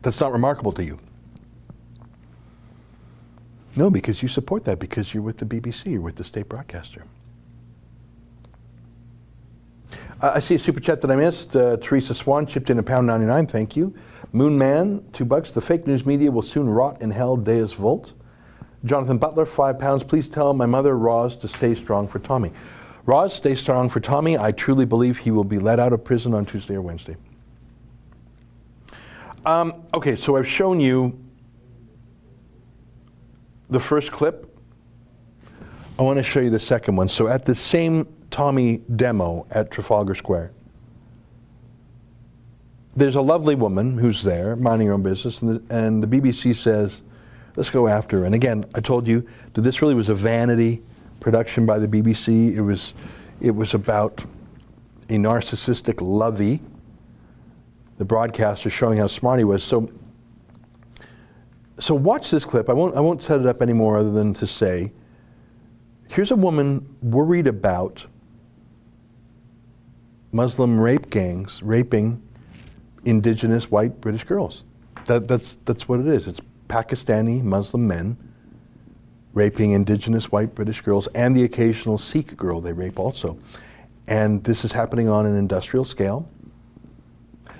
that's not remarkable to you. No, because you support that because you're with the BBC, you're with the state broadcaster. Uh, I see a super chat that I missed. Uh, Teresa Swan chipped in a pound 99. Thank you. Moon Man, two bucks. The fake news media will soon rot in hell. Deus Vult. Jonathan Butler, five pounds. Please tell my mother, Roz, to stay strong for Tommy. Roz, stay strong for Tommy. I truly believe he will be let out of prison on Tuesday or Wednesday. Um, okay, so I've shown you the first clip. I want to show you the second one. So at the same Tommy demo at Trafalgar Square, there's a lovely woman who's there minding her own business, and the, and the BBC says, let's go after her. And again, I told you that this really was a vanity production by the BBC. It was, it was about a narcissistic lovey, the broadcaster showing how smart he was. So, so watch this clip. I won't, I won't set it up anymore other than to say, here's a woman worried about Muslim rape gangs raping indigenous white British girls. That, that's, that's what it is. It's Pakistani Muslim men raping indigenous white British girls and the occasional Sikh girl they rape also. And this is happening on an industrial scale.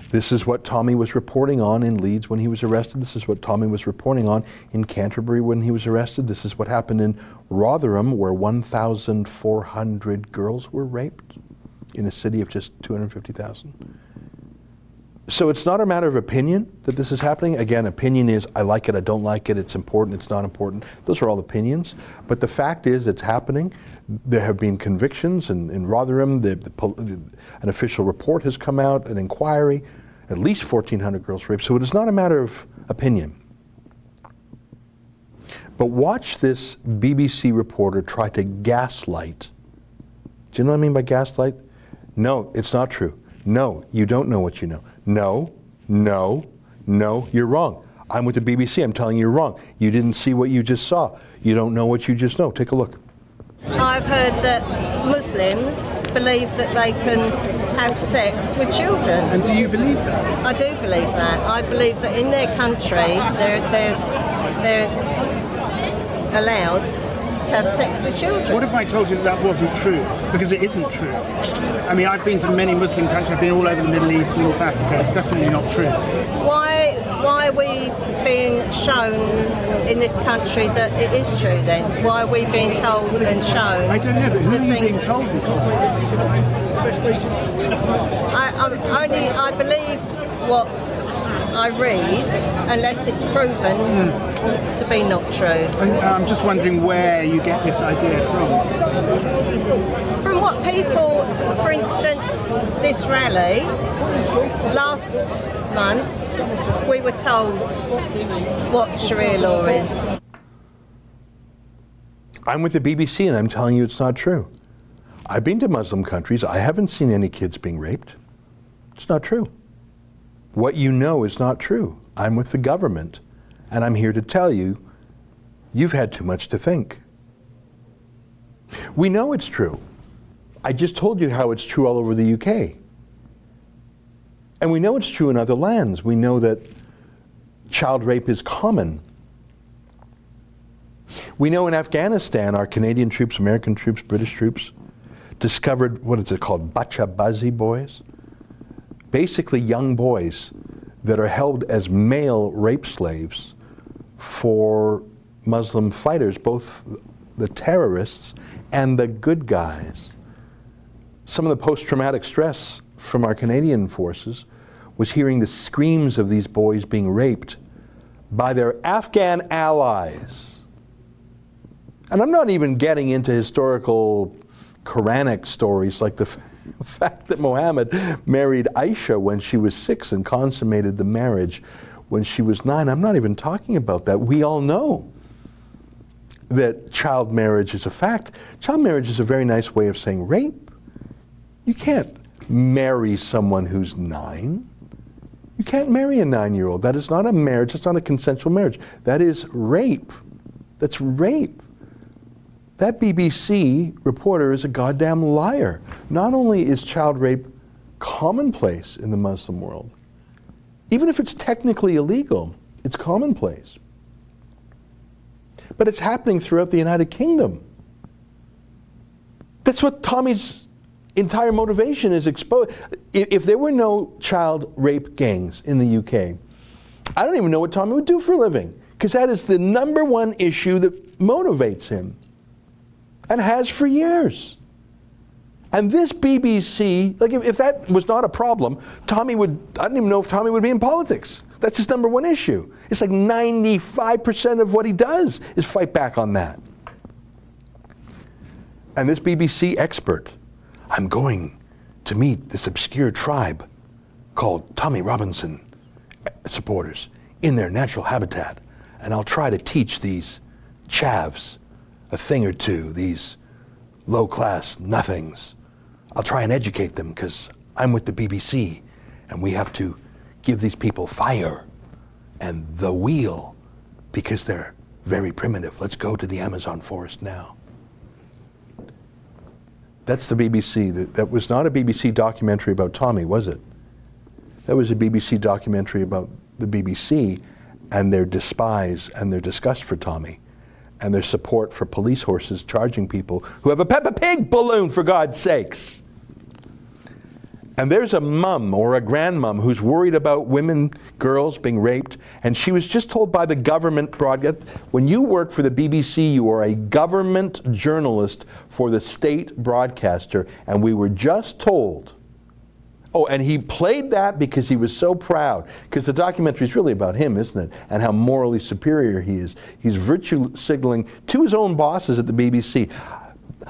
This is what Tommy was reporting on in Leeds when he was arrested. This is what Tommy was reporting on in Canterbury when he was arrested. This is what happened in Rotherham, where 1,400 girls were raped in a city of just 250,000. So it's not a matter of opinion that this is happening. Again, opinion is I like it, I don't like it, it's important, it's not important. Those are all opinions. But the fact is it's happening. There have been convictions in, in Rotherham. The, the, an official report has come out, an inquiry, at least 1,400 girls raped. So it is not a matter of opinion. But watch this BBC reporter try to gaslight. Do you know what I mean by gaslight? No, it's not true. No, you don't know what you know. No, no, no, you're wrong. I'm with the BBC. I'm telling you you're wrong. You didn't see what you just saw. You don't know what you just know. Take a look. I've heard that Muslims believe that they can have sex with children. And do you believe that? I do believe that. I believe that in their country they're they're they're allowed to have sex with children. What if I told you that, that wasn't true? Because it isn't true. I mean, I've been to many Muslim countries. I've been all over the Middle East, North Africa. It's definitely not true. Why why are we being shown in this country that it is true then? Why are we being told and shown? I don't know, but who are you being told this by? I, I'm only I believe what I read unless it's proven hmm. to be not true. And I'm just wondering where you get this idea from. From what people, for instance, this rally last month, we were told what Sharia law is. I'm with the BBC and I'm telling you it's not true. I've been to Muslim countries. I haven't seen any kids being raped. It's not true. What you know is not true. I'm with the government and I'm here to tell you you've had too much to think. We know it's true. I just told you how it's true all over the UK. And we know it's true in other lands. We know that child rape is common. We know in Afghanistan, our Canadian troops, American troops, British troops discovered what is it called, bacha bazi boys? Basically, young boys that are held as male rape slaves for Muslim fighters, both the terrorists and the good guys. Some of the post traumatic stress from our Canadian forces was hearing the screams of these boys being raped by their Afghan allies. And I'm not even getting into historical Quranic stories like the [LAUGHS] f- fact that Mohammed married Aisha when she was six and consummated the marriage when she was nine. I'm not even talking about that. We all know that child marriage is a fact. Child marriage is a very nice way of saying rape. You can't marry someone who's nine. You can't marry a nine year old. That is not a marriage. That's not a consensual marriage. That is rape. That's rape. That BBC reporter is a goddamn liar. Not only is child rape commonplace in the Muslim world, even if it's technically illegal, it's commonplace. But it's happening throughout the United Kingdom. That's what Tommy's entire motivation is exposed. If, if there were no child rape gangs in the UK, I don't even know what Tommy would do for a living because that is the number one issue that motivates him and has for years. And this BBC, like if, if, that was not a problem, Tommy would, I don't even know if Tommy would be in politics. That's his number one issue. It's like 95% of what he does is fight back on that. And this BBC expert, I'm going to meet this obscure tribe called Tommy Robinson supporters in their natural habitat. And I'll try to teach these chavs a thing or two, these low class nothings I'll try and educate them because I'm with the BBC and we have to give these people fire and the wheel because they're very primitive. Let's go to the Amazon forest now. That's the BBC. That, that was not a BBC documentary about Tommy, was it? That was a BBC documentary about the BBC and their despise and their disgust for Tommy and their support for police horses charging people who have a Peppa Pig balloon, for God's sakes. And there's a mum or a grandmom who's worried about women, girls being raped, and she was just told by the government broadcast when you work for the BBC, you are a government journalist for the state broadcaster, and we were just told. Oh, and he played that because he was so proud. Because the documentary is really about him, isn't it? And how morally superior he is. He's virtue signaling to his own bosses at the BBC.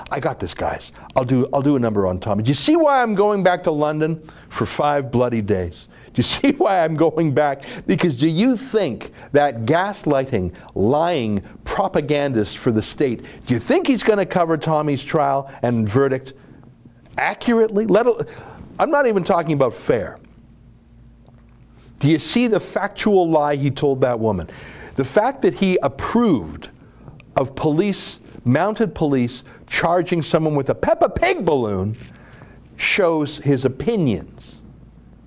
I got this, guys. I'll do, I'll do a number on Tommy. Do you see why I'm going back to London for five bloody days? Do you [LAUGHS] see why I'm going back? Because do you think that gaslighting, lying propagandist for the state, do you think he's going to cover Tommy's trial and verdict accurately? Let, I'm not even talking about fair. Do you see the factual lie he told that woman? The fact that he approved of police mounted police charging someone with a Peppa Pig balloon shows his opinions.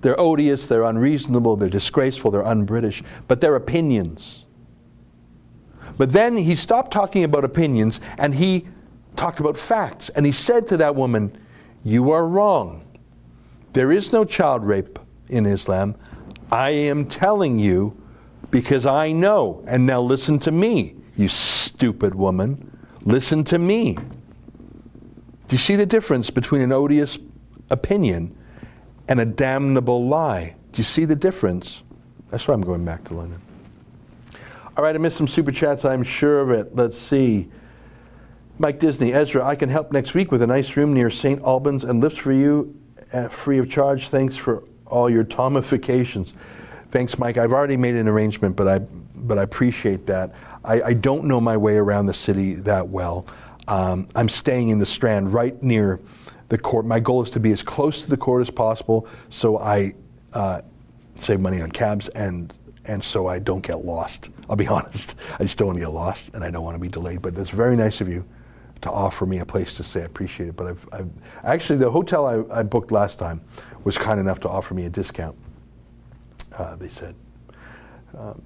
They're odious, they're unreasonable, they're disgraceful, they're un British, but they're opinions. But then he stopped talking about opinions and he talked about facts. And he said to that woman, You are wrong. There is no child rape in Islam. I am telling you because I know. And now listen to me, you stupid woman. Listen to me. Do you see the difference between an odious opinion and a damnable lie? Do you see the difference? That's why I'm going back to London. All right, I missed some super chats, I'm sure of it. Let's see. Mike Disney, Ezra, I can help next week with a nice room near St. Albans and lifts for you uh, free of charge. Thanks for all your tomifications. Thanks, Mike. I've already made an arrangement, but I, but I appreciate that. I, I don't know my way around the city that well. Um, I'm staying in the Strand right near the court. My goal is to be as close to the court as possible so I uh, save money on cabs and and so I don't get lost. I'll be [LAUGHS] honest. I just don't want to get lost and I don't want to be delayed. But that's very nice of you to offer me a place to stay. I appreciate it. But I've, I've actually the hotel I, I, booked last time was kind enough to offer me a discount. Uh, they said. Um,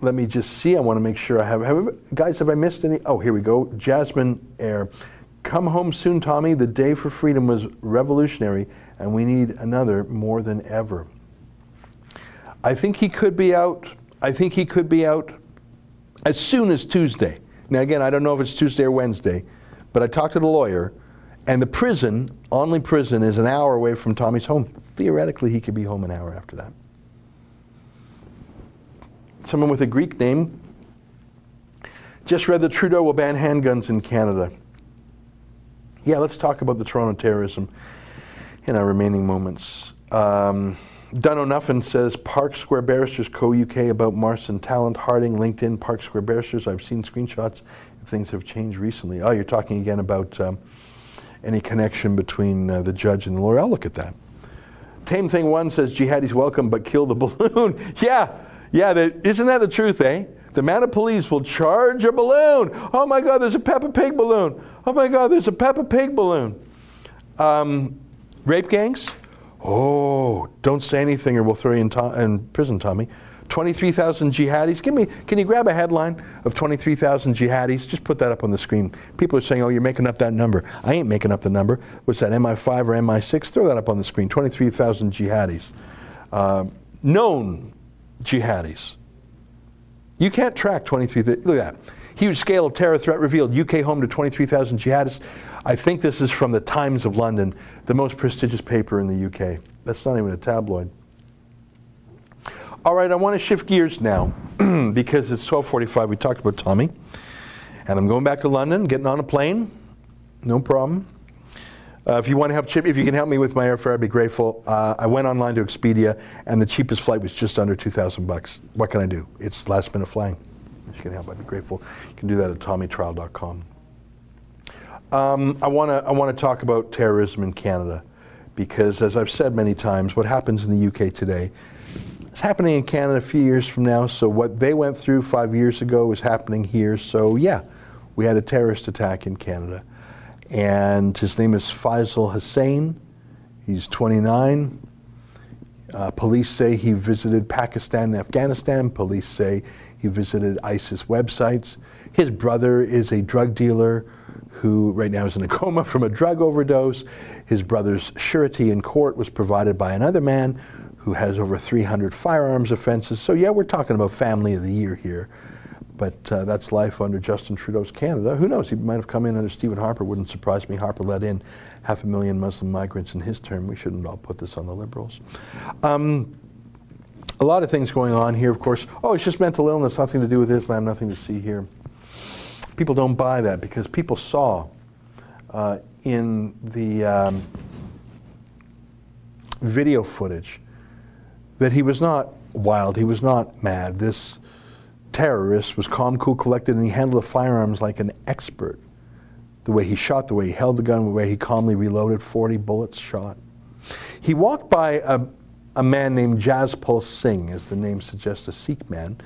let me just see. I want to make sure I have, have. Guys, have I missed any? Oh, here we go. Jasmine Air. Come home soon, Tommy. The day for freedom was revolutionary, and we need another more than ever. I think he could be out. I think he could be out as soon as Tuesday. Now, again, I don't know if it's Tuesday or Wednesday, but I talked to the lawyer, and the prison, Onley Prison, is an hour away from Tommy's home. Theoretically, he could be home an hour after that someone with a Greek name, just read that Trudeau will ban handguns in Canada. Yeah, let's talk about the Toronto terrorism in our remaining moments. Um, Dun O'Nuffin says Park Square Barristers Co. UK about Marston Talent, Harding, LinkedIn, Park Square Barristers. I've seen screenshots. Things have changed recently. Oh, you're talking again about um, any connection between uh, the judge and the lawyer. I'll look at that. Tame Thing One says jihadis welcome but kill the [LAUGHS] balloon. yeah, yeah, isn't that the truth, eh? The mounted police will charge a balloon. Oh my God, there's a Peppa Pig balloon. Oh my God, there's a Peppa Pig balloon. Um, rape gangs? Oh, don't say anything or we'll throw you in, to- in prison, Tommy. 23,000 jihadis. Give me, can you grab a headline of 23,000 jihadis? Just put that up on the screen. People are saying, oh, you're making up that number. I ain't making up the number. What's that, MI5 or MI6? Throw that up on the screen. 23,000 jihadis. Uh, known jihadis. You can't track 23. Look at that. Huge scale of terror threat revealed. UK home to 23,000 jihadists. I think this is from the Times of London, the most prestigious paper in the UK. That's not even a tabloid. All right, I want to shift gears now [CLEARS THROAT] because it's 12:45. We talked about Tommy, and I'm going back to London, getting on a plane. No problem. Uh, if you want to help if you can help me with my airfare, I'd be grateful. Uh, I went online to Expedia, and the cheapest flight was just under 2,000 bucks. What can I do? It's last minute flying. If you can help, I'd be grateful. You can do that at tommytrial.com. Um, I want to I want to talk about terrorism in Canada because, as I've said many times, what happens in the UK today is happening in Canada a few years from now. So what they went through five years ago is happening here. So yeah, we had a terrorist attack in Canada, and his name is Faisal Hussain. He's 29. Uh, police say he visited Pakistan and Afghanistan. Police say he visited ISIS websites. His brother is a drug dealer who right now is in a coma from a drug overdose. His brother's surety in court was provided by another man who has over 300 firearms offenses. So, yeah, we're talking about family of the year here. But uh, that's life under Justin Trudeau's Canada. Who knows? He might have come in under Stephen Harper. Wouldn't surprise me. Harper let in half a million Muslim migrants in his term. We shouldn't all put this on the Liberals. Um, a lot of things going on here, of course. Oh, it's just mental illness, nothing to do with Islam, nothing to see here. People don't buy that because people saw uh, in the um, video footage that he was not wild, he was not mad. This terrorist was calm, cool, collected, and he handled the firearms like an expert. The way he shot, the way he held the gun, the way he calmly reloaded 40 bullets shot. He walked by a, a man named Jaspal Singh, as the name suggests, a Sikh man.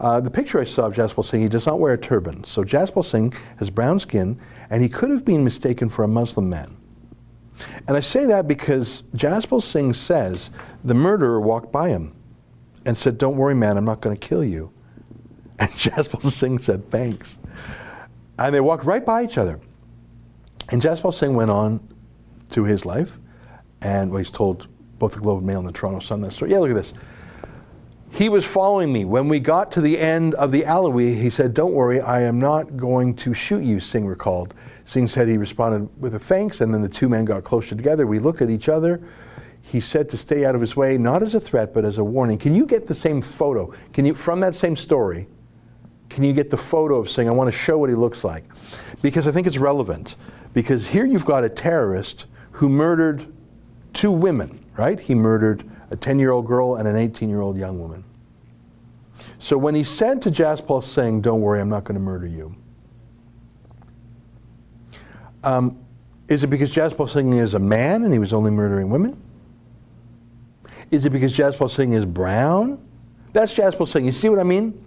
Uh, the picture I saw of Jaspal Singh, he does not wear a turban. So Jaspal Singh has brown skin, and he could have been mistaken for a Muslim man. And I say that because Jaspal Singh says the murderer walked by him and said, Don't worry, man, I'm not going to kill you. [LAUGHS] And Jaspal Singh said, Thanks. And they walked right by each other. And Jaspal Singh went on to his life, and well, he's told both the Globe and Mail and the Toronto Sun that story. Yeah, look at this. He was following me. When we got to the end of the alleyway, he said, Don't worry, I am not going to shoot you, Singh recalled. Singh said he responded with a thanks, and then the two men got closer together. We looked at each other. He said to stay out of his way, not as a threat, but as a warning. Can you get the same photo? Can you, from that same story, can you get the photo of Singh? I want to show what he looks like. Because I think it's relevant. Because here you've got a terrorist who murdered two women, right? He murdered a 10 year old girl and an 18 year old young woman. So when he said to Jaspal Singh, Don't worry, I'm not going to murder you, um, is it because Jaspal Singh is a man and he was only murdering women? Is it because Jaspal Singh is brown? That's Jaspal Singh. You see what I mean?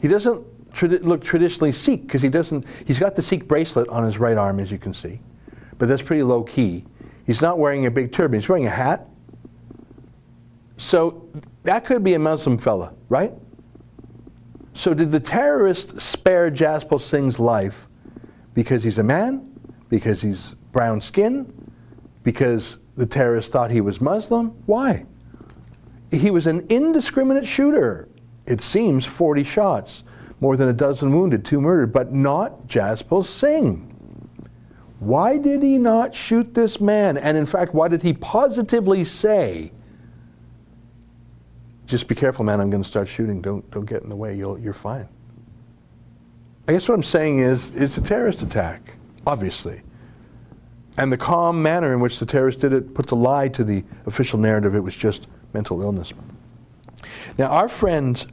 He doesn't tradi- look traditionally Sikh because he doesn't. He's got the Sikh bracelet on his right arm, as you can see, but that's pretty low key. He's not wearing a big turban. He's wearing a hat. So that could be a Muslim fella, right? So did the terrorist spare Jaspal Singh's life because he's a man because he's brown skin? Because the terrorist thought he was Muslim? Why? He was an indiscriminate shooter. It seems 40 shots, more than a dozen wounded, two murdered, but not Jaspal Singh. Why did he not shoot this man? And in fact, why did he positively say, just be careful, man, I'm going to start shooting. Don't, don't get in the way. You'll, you're fine. I guess what I'm saying is it's a terrorist attack obviously. And the calm manner in which the terrorists did it puts a lie to the official narrative it was just mental illness. Now, our friend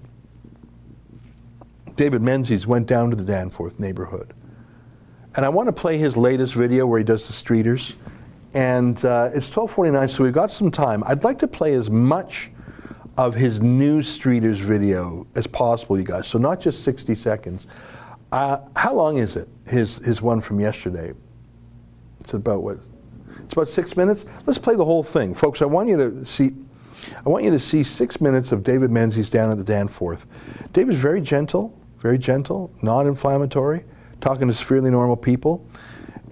David Menzies went down to the Danforth neighborhood. And I want to play his latest video where he does the streeters. And uh, it's 1249, so we've got some time. I'd like to play as much of his new streeters video as possible, you guys. So not just 60 seconds. Uh, how long is it? His his one from yesterday. It's about what? It's about six minutes. Let's play the whole thing, folks. I want you to see. I want you to see six minutes of David Menzies down at the Danforth. David's very gentle, very gentle, non-inflammatory, talking to severely normal people.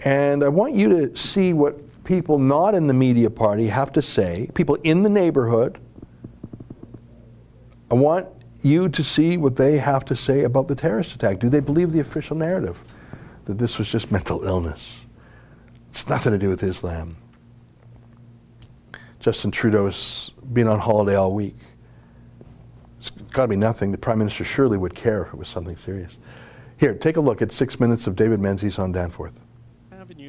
And I want you to see what people not in the media party have to say, people in the neighborhood. I want you to see what they have to say about the terrorist attack. Do they believe the official narrative that this was just [LAUGHS] mental illness? It's nothing to do with Islam. Justin Trudeau's been on holiday all week. It's got to be nothing. The Prime Minister surely would care if it was something serious. Here, take a look at six minutes of David Menzies on Danforth.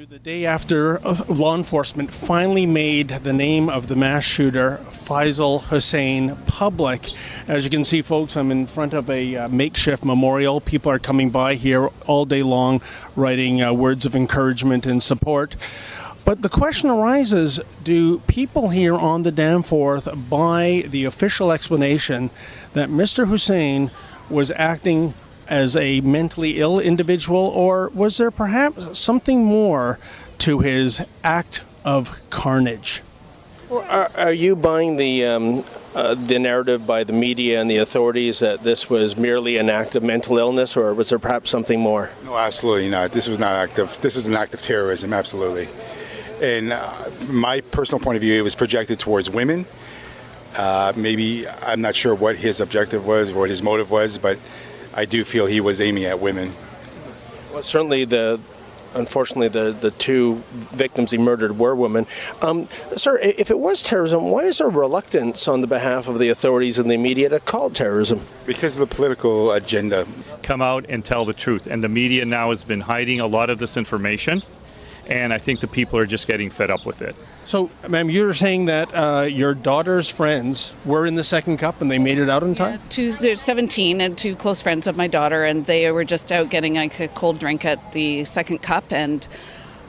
The day after uh, law enforcement finally made the name of the mass shooter, Faisal Hussain, public. As you can see, folks, I'm in front of a uh, makeshift memorial. People are coming by here all day long, writing uh, words of encouragement and support. But the question arises do people here on the Danforth buy the official explanation that Mr. Hussain was acting as a mentally ill individual, or was there perhaps something more to his act of carnage? Are, are you buying the um, uh, the narrative by the media and the authorities that this was merely an act of mental illness, or was there perhaps something more? No, absolutely not. This was not active. This is an act of terrorism, absolutely. And uh, my personal point of view, it was projected towards women. Uh, maybe I'm not sure what his objective was, or what his motive was, but I do feel he was aiming at women. Well, certainly the. Unfortunately, the, the two victims he murdered were women. Um, sir, if it was terrorism, why is there reluctance on the behalf of the authorities and the media to call it terrorism? Because of the political agenda. Come out and tell the truth. And the media now has been hiding a lot of this information and I think the people are just getting fed up with it. So, ma'am, you're saying that uh, your daughter's friends were in the second cup and they made it out in time? Yeah, two, they're 17 and two close friends of my daughter, and they were just out getting like a cold drink at the second cup, and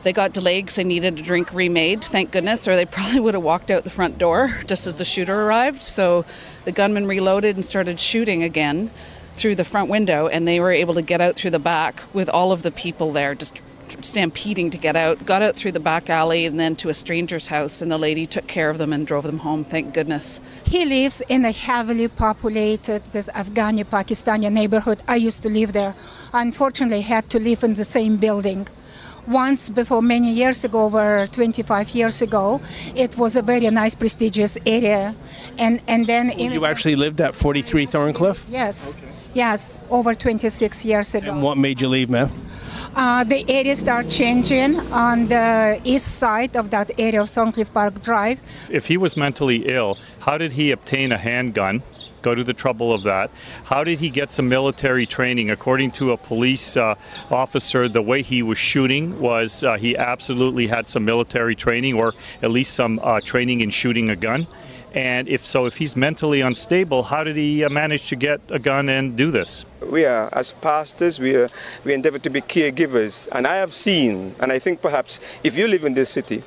they got delayed because they needed a drink remade, thank goodness, or they [LAUGHS] probably would have walked out the front door just as the shooter arrived. So the gunman reloaded and started shooting again through the front window, and they were able to get out through the back with all of the people there just stampeding to get out, got out through the back alley and then to a stranger's house, and the lady took care of them and drove them home, thank goodness. He lives in a heavily populated this Afghani Pakistani neighborhood. I used to live there. Unfortunately, had to live in the same building once before many years ago over 25 years ago it was a very nice prestigious area and and then well, you actually lived at 43 thorncliffe yes okay. yes over 26 years ago and what made you leave ma'am uh, the areas are changing on the east side of that area of Thorncliffe Park Drive. If he was mentally ill, how did he obtain a handgun? Go to the trouble of that. How did he get some military training? According to a police uh, officer, the way he was shooting was uh, he absolutely had some military training or at least some uh, training in shooting a gun. And if so, if he's mentally unstable, how did he uh, manage to get a gun and do this? We are, as pastors, we, are, we endeavor to be caregivers. And I have seen, and I think perhaps if you live in this city,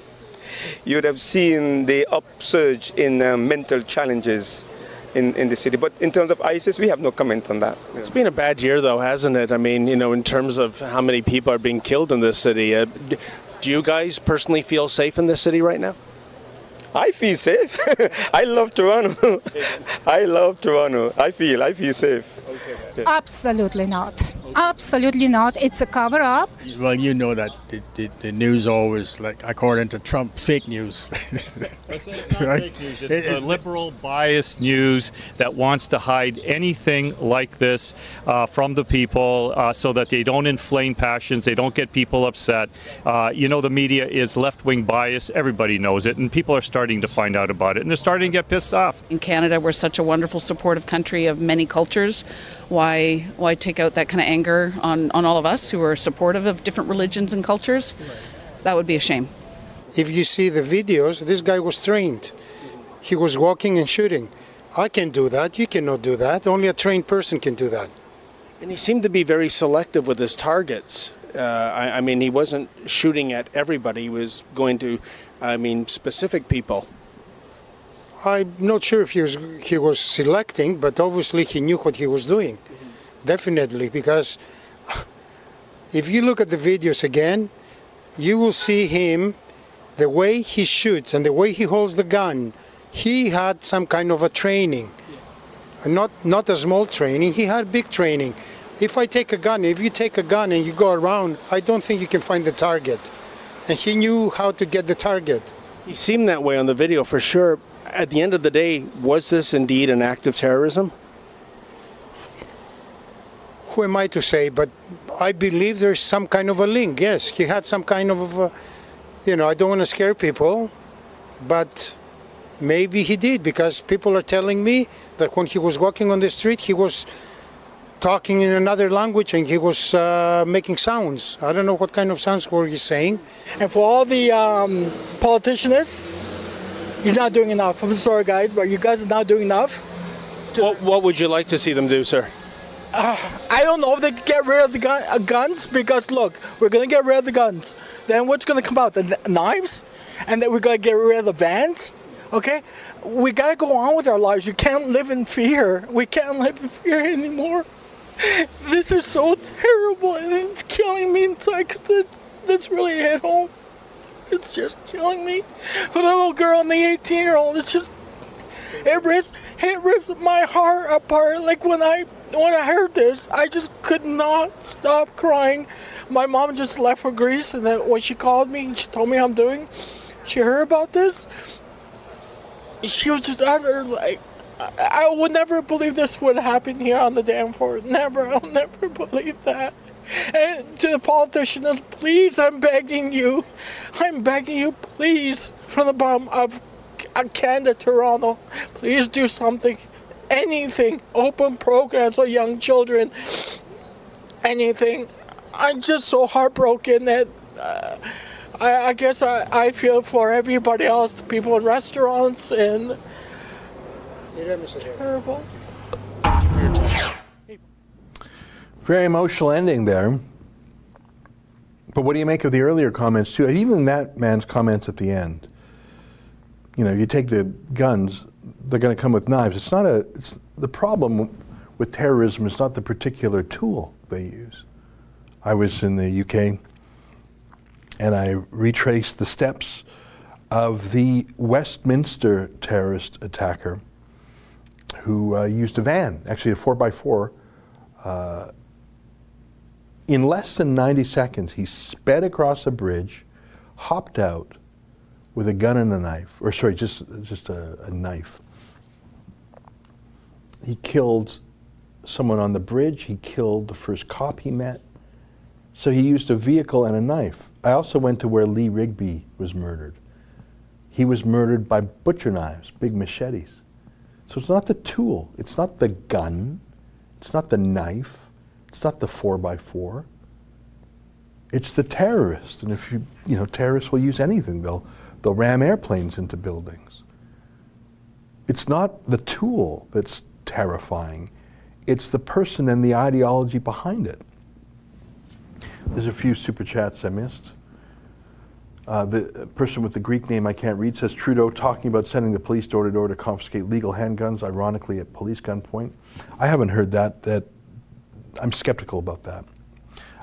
you would have seen the upsurge in uh, mental challenges in, in the city. But in terms of ISIS, we have no comment on that. It's been a bad year, though, hasn't it? I mean, you know, in terms of how many people are being killed in this city. Uh, do you guys personally feel safe in this city right now? I feel safe. [LAUGHS] I love Toronto. [LAUGHS] I love Toronto. I feel I feel safe. Absolutely not. Absolutely not. It's a cover up. Well, you know that the, the, the news always, like according to Trump, fake news. it's, [LAUGHS] it's not right? fake news. It's, it's liberal, biased news that wants to hide anything like this uh, from the people uh, so that they don't inflame passions, they don't get people upset. Uh, you know, the media is left wing bias. Everybody knows it, and people are starting to find out about it, and they're starting to get pissed off. In Canada, we're such a wonderful, supportive country of many cultures. Why, why take out that kind of anger on, on all of us who are supportive of different religions and cultures? That would be a shame. If you see the videos, this guy was trained. He was walking and shooting. I can do that. You cannot do that. Only a trained person can do that. And he seemed to be very selective with his targets. Uh, I, I, mean, he wasn't shooting at everybody. He was going to, I mean, specific people. I'm not sure if he was he was selecting, but obviously he knew what he was doing. Definitely, because if you look at the videos again, you will see him, the way he shoots and the way he holds the gun. he had some kind of a training, not not a small training. He had big training. If I take a gun, if you take a gun and you go around, I don't think you can find the target. And he knew how to get the target. He seemed that way on the video for sure. At the end of the day, was this indeed an act of terrorism? Who am I to say? But I believe there's some kind of a link. Yes, he had some kind of, a, you know, I don't want to scare people, but maybe he did because people are telling me that when he was walking on the street, he was talking in another language and he was uh, making sounds. I don't know what kind of sounds were he saying. And for all the um, politicians, you're not doing enough. I'm sorry, guys, but you guys are not doing enough. What, what would you like to see them do, sir? Uh, [SIGHS] I don't know if they get rid of the gun, uh, guns because look, we're gonna get rid of the guns. Then what's gonna come out? The knives, and then we're gonna get rid of the vans. Okay, we gotta go on with our lives. You can't live in fear. We can't live in fear anymore. [LAUGHS] This is so terrible, and it's killing me inside. Cause that's really hit home. It's just killing me. For the little girl and the 18 year old, it's just it rips it rips my heart apart. Like when I when I heard this, I just could not stop crying. My mom just left for Greece, and then when she called me and she told me how I'm doing, she heard about this. She was just under like, I, I would never believe this would happen here on the Danforth. Never, I'll [LAUGHS] never believe that. And to the politicians, please, I'm begging you, I'm begging you, please, from the bottom of Canada, Toronto, please do something anything, open programs for young children, anything. I'm just so heartbroken that uh, I, I, guess I, I feel for everybody else, the people in restaurants and terrible. Very emotional ending there. But what do you make of the earlier comments too? Even that man's comments at the end. You know, you take the guns they're going to come with knives. It's not a. It's, the problem with terrorism is not the particular tool they use. I was in the UK, and I retraced the steps of the Westminster terrorist attacker who uh, used a van, actually a 4x4. Uh, in less than 90 seconds, he sped across a bridge, hopped out with a gun and a knife, or sorry, just, just a, a knife he killed someone on the bridge. He killed the first cop he met. So he used a vehicle and a knife. I also went to where Lee Rigby was murdered. He was murdered by butcher knives, big machetes. So it's not the tool, it's not the gun, it's not the knife, it's not the four by four. It's the terrorist. And if you, you know, terrorists will use anything. They'll, they'll ram airplanes into buildings. It's not the tool that's terrifying. It's the person and the ideology behind it. There's a few super chats I missed. Uh, the person with the Greek name I can't read says Trudeau talking about sending the police door to door to confiscate legal handguns, ironically at police gunpoint. I haven't heard that. That I'm skeptical about that.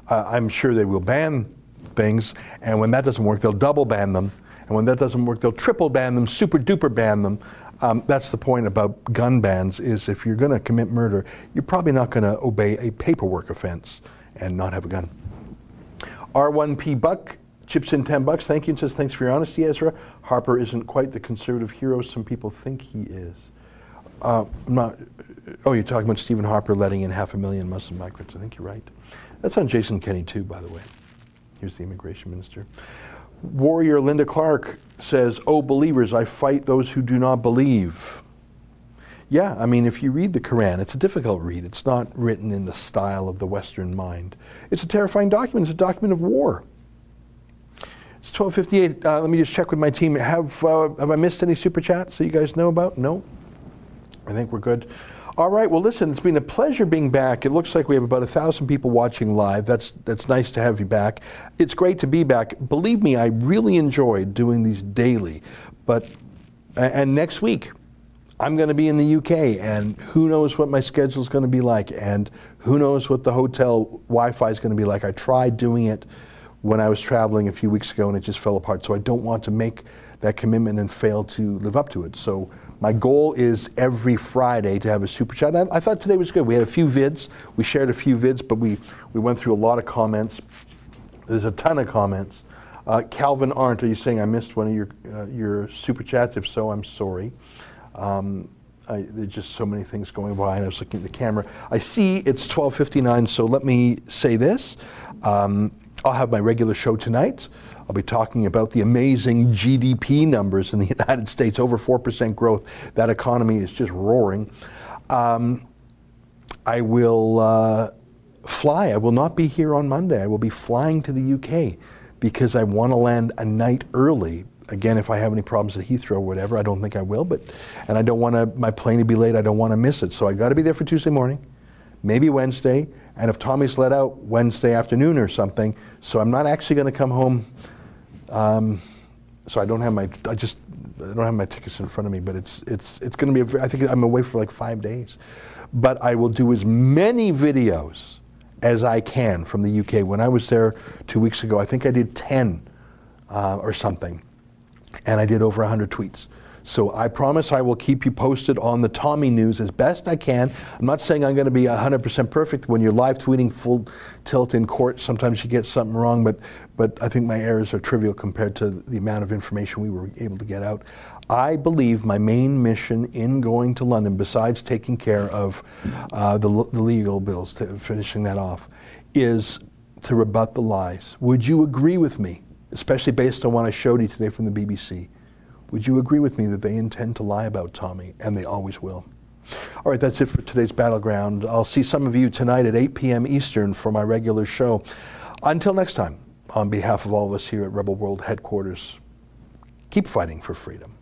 Uh, I'm sure they will ban things, and when that doesn't work, they'll double ban them, and when that doesn't work, they'll triple ban them, super duper ban them. Um, that's the point about gun bans is if you're going to commit murder, you're probably not going to obey a paperwork offense and not have a gun. R1P Buck chips in 10 bucks. Thank you and says, thanks for your honesty, Ezra. Harper isn't quite the conservative hero some people think he is. Uh, not, oh, you're talking about Stephen Harper letting in half a million Muslim migrants. I think you're right. That's on Jason Kenney, too, by the way. Here's the immigration minister. Warrior Linda Clark says, Oh, believers, I fight those who do not believe. Yeah, I mean, if you read the Quran, it's a difficult read. It's not written in the style of the Western mind. It's a terrifying document. It's a document of war. It's 1258. Uh, let me just check with my team. Have, uh, have I missed any super chats that you guys know about? No? I think we're good. All right. Well, listen, it's been a pleasure being back. It looks like we have about a thousand people watching live. That's that's nice to have you back. It's great to be back. Believe me, I really enjoyed doing these daily. But and next week, I'm going to be in the UK, and who knows what my schedule is going to be like, and who knows what the hotel Wi-Fi is going to be like. I tried doing it when I was traveling a few weeks ago, and it just fell apart. So I don't want to make that commitment and fail to live up to it. So my goal is every Friday to have a super chat. I, I thought today was good. We had a few vids. We shared a few vids, but we, we went through a lot of comments. There's a ton of comments. Uh, Calvin Arndt, are you saying I missed one of your uh, your super chats? If so, I'm sorry. Um, I, there's just so many things going by, and I was looking at the camera. I see it's 12:59, so let me say this: um, I'll have my regular show tonight. I'll be talking about the amazing GDP numbers in the [LAUGHS] United States, over four percent growth. That economy is just roaring. Um, I will uh, fly. I will not be here on Monday. I will be flying to the UK because I want to land a night early. Again, if I have any problems at Heathrow or whatever, I don't think I will, but and I don't want my plane to be late. I don't want to miss it. So I got to be there for Tuesday morning, maybe Wednesday, and if Tommy's let out Wednesday afternoon or something. So I'm not actually going to come home. Um, so I don't have my, I just, I don't have my tickets in front of me, but it's, it's, it's going to be, a, I think I'm away for like five days. But I will do as many videos as I can from the UK. When I was there two weeks ago, I think I did 10 uh, or something, and I did over 100 tweets. So I promise I will keep you posted on the Tommy news as best I can. I'm not saying I'm going to be 100% perfect. When you're live tweeting full tilt in court, sometimes you get something wrong, but, but I think my errors are trivial compared to the amount of information we were able to get out. I believe my main mission in going to London, besides taking care of uh, the, the legal bills, to finishing that off, is to rebut the lies. Would you agree with me, especially based on what I showed you today from the BBC? Would you agree with me that they intend to lie about Tommy, and they always will? All right, that's it for today's Battleground. I'll see some of you tonight at 8 p.m. Eastern for my regular show. Until next time, on behalf of all of us here at Rebel World Headquarters, keep fighting for freedom.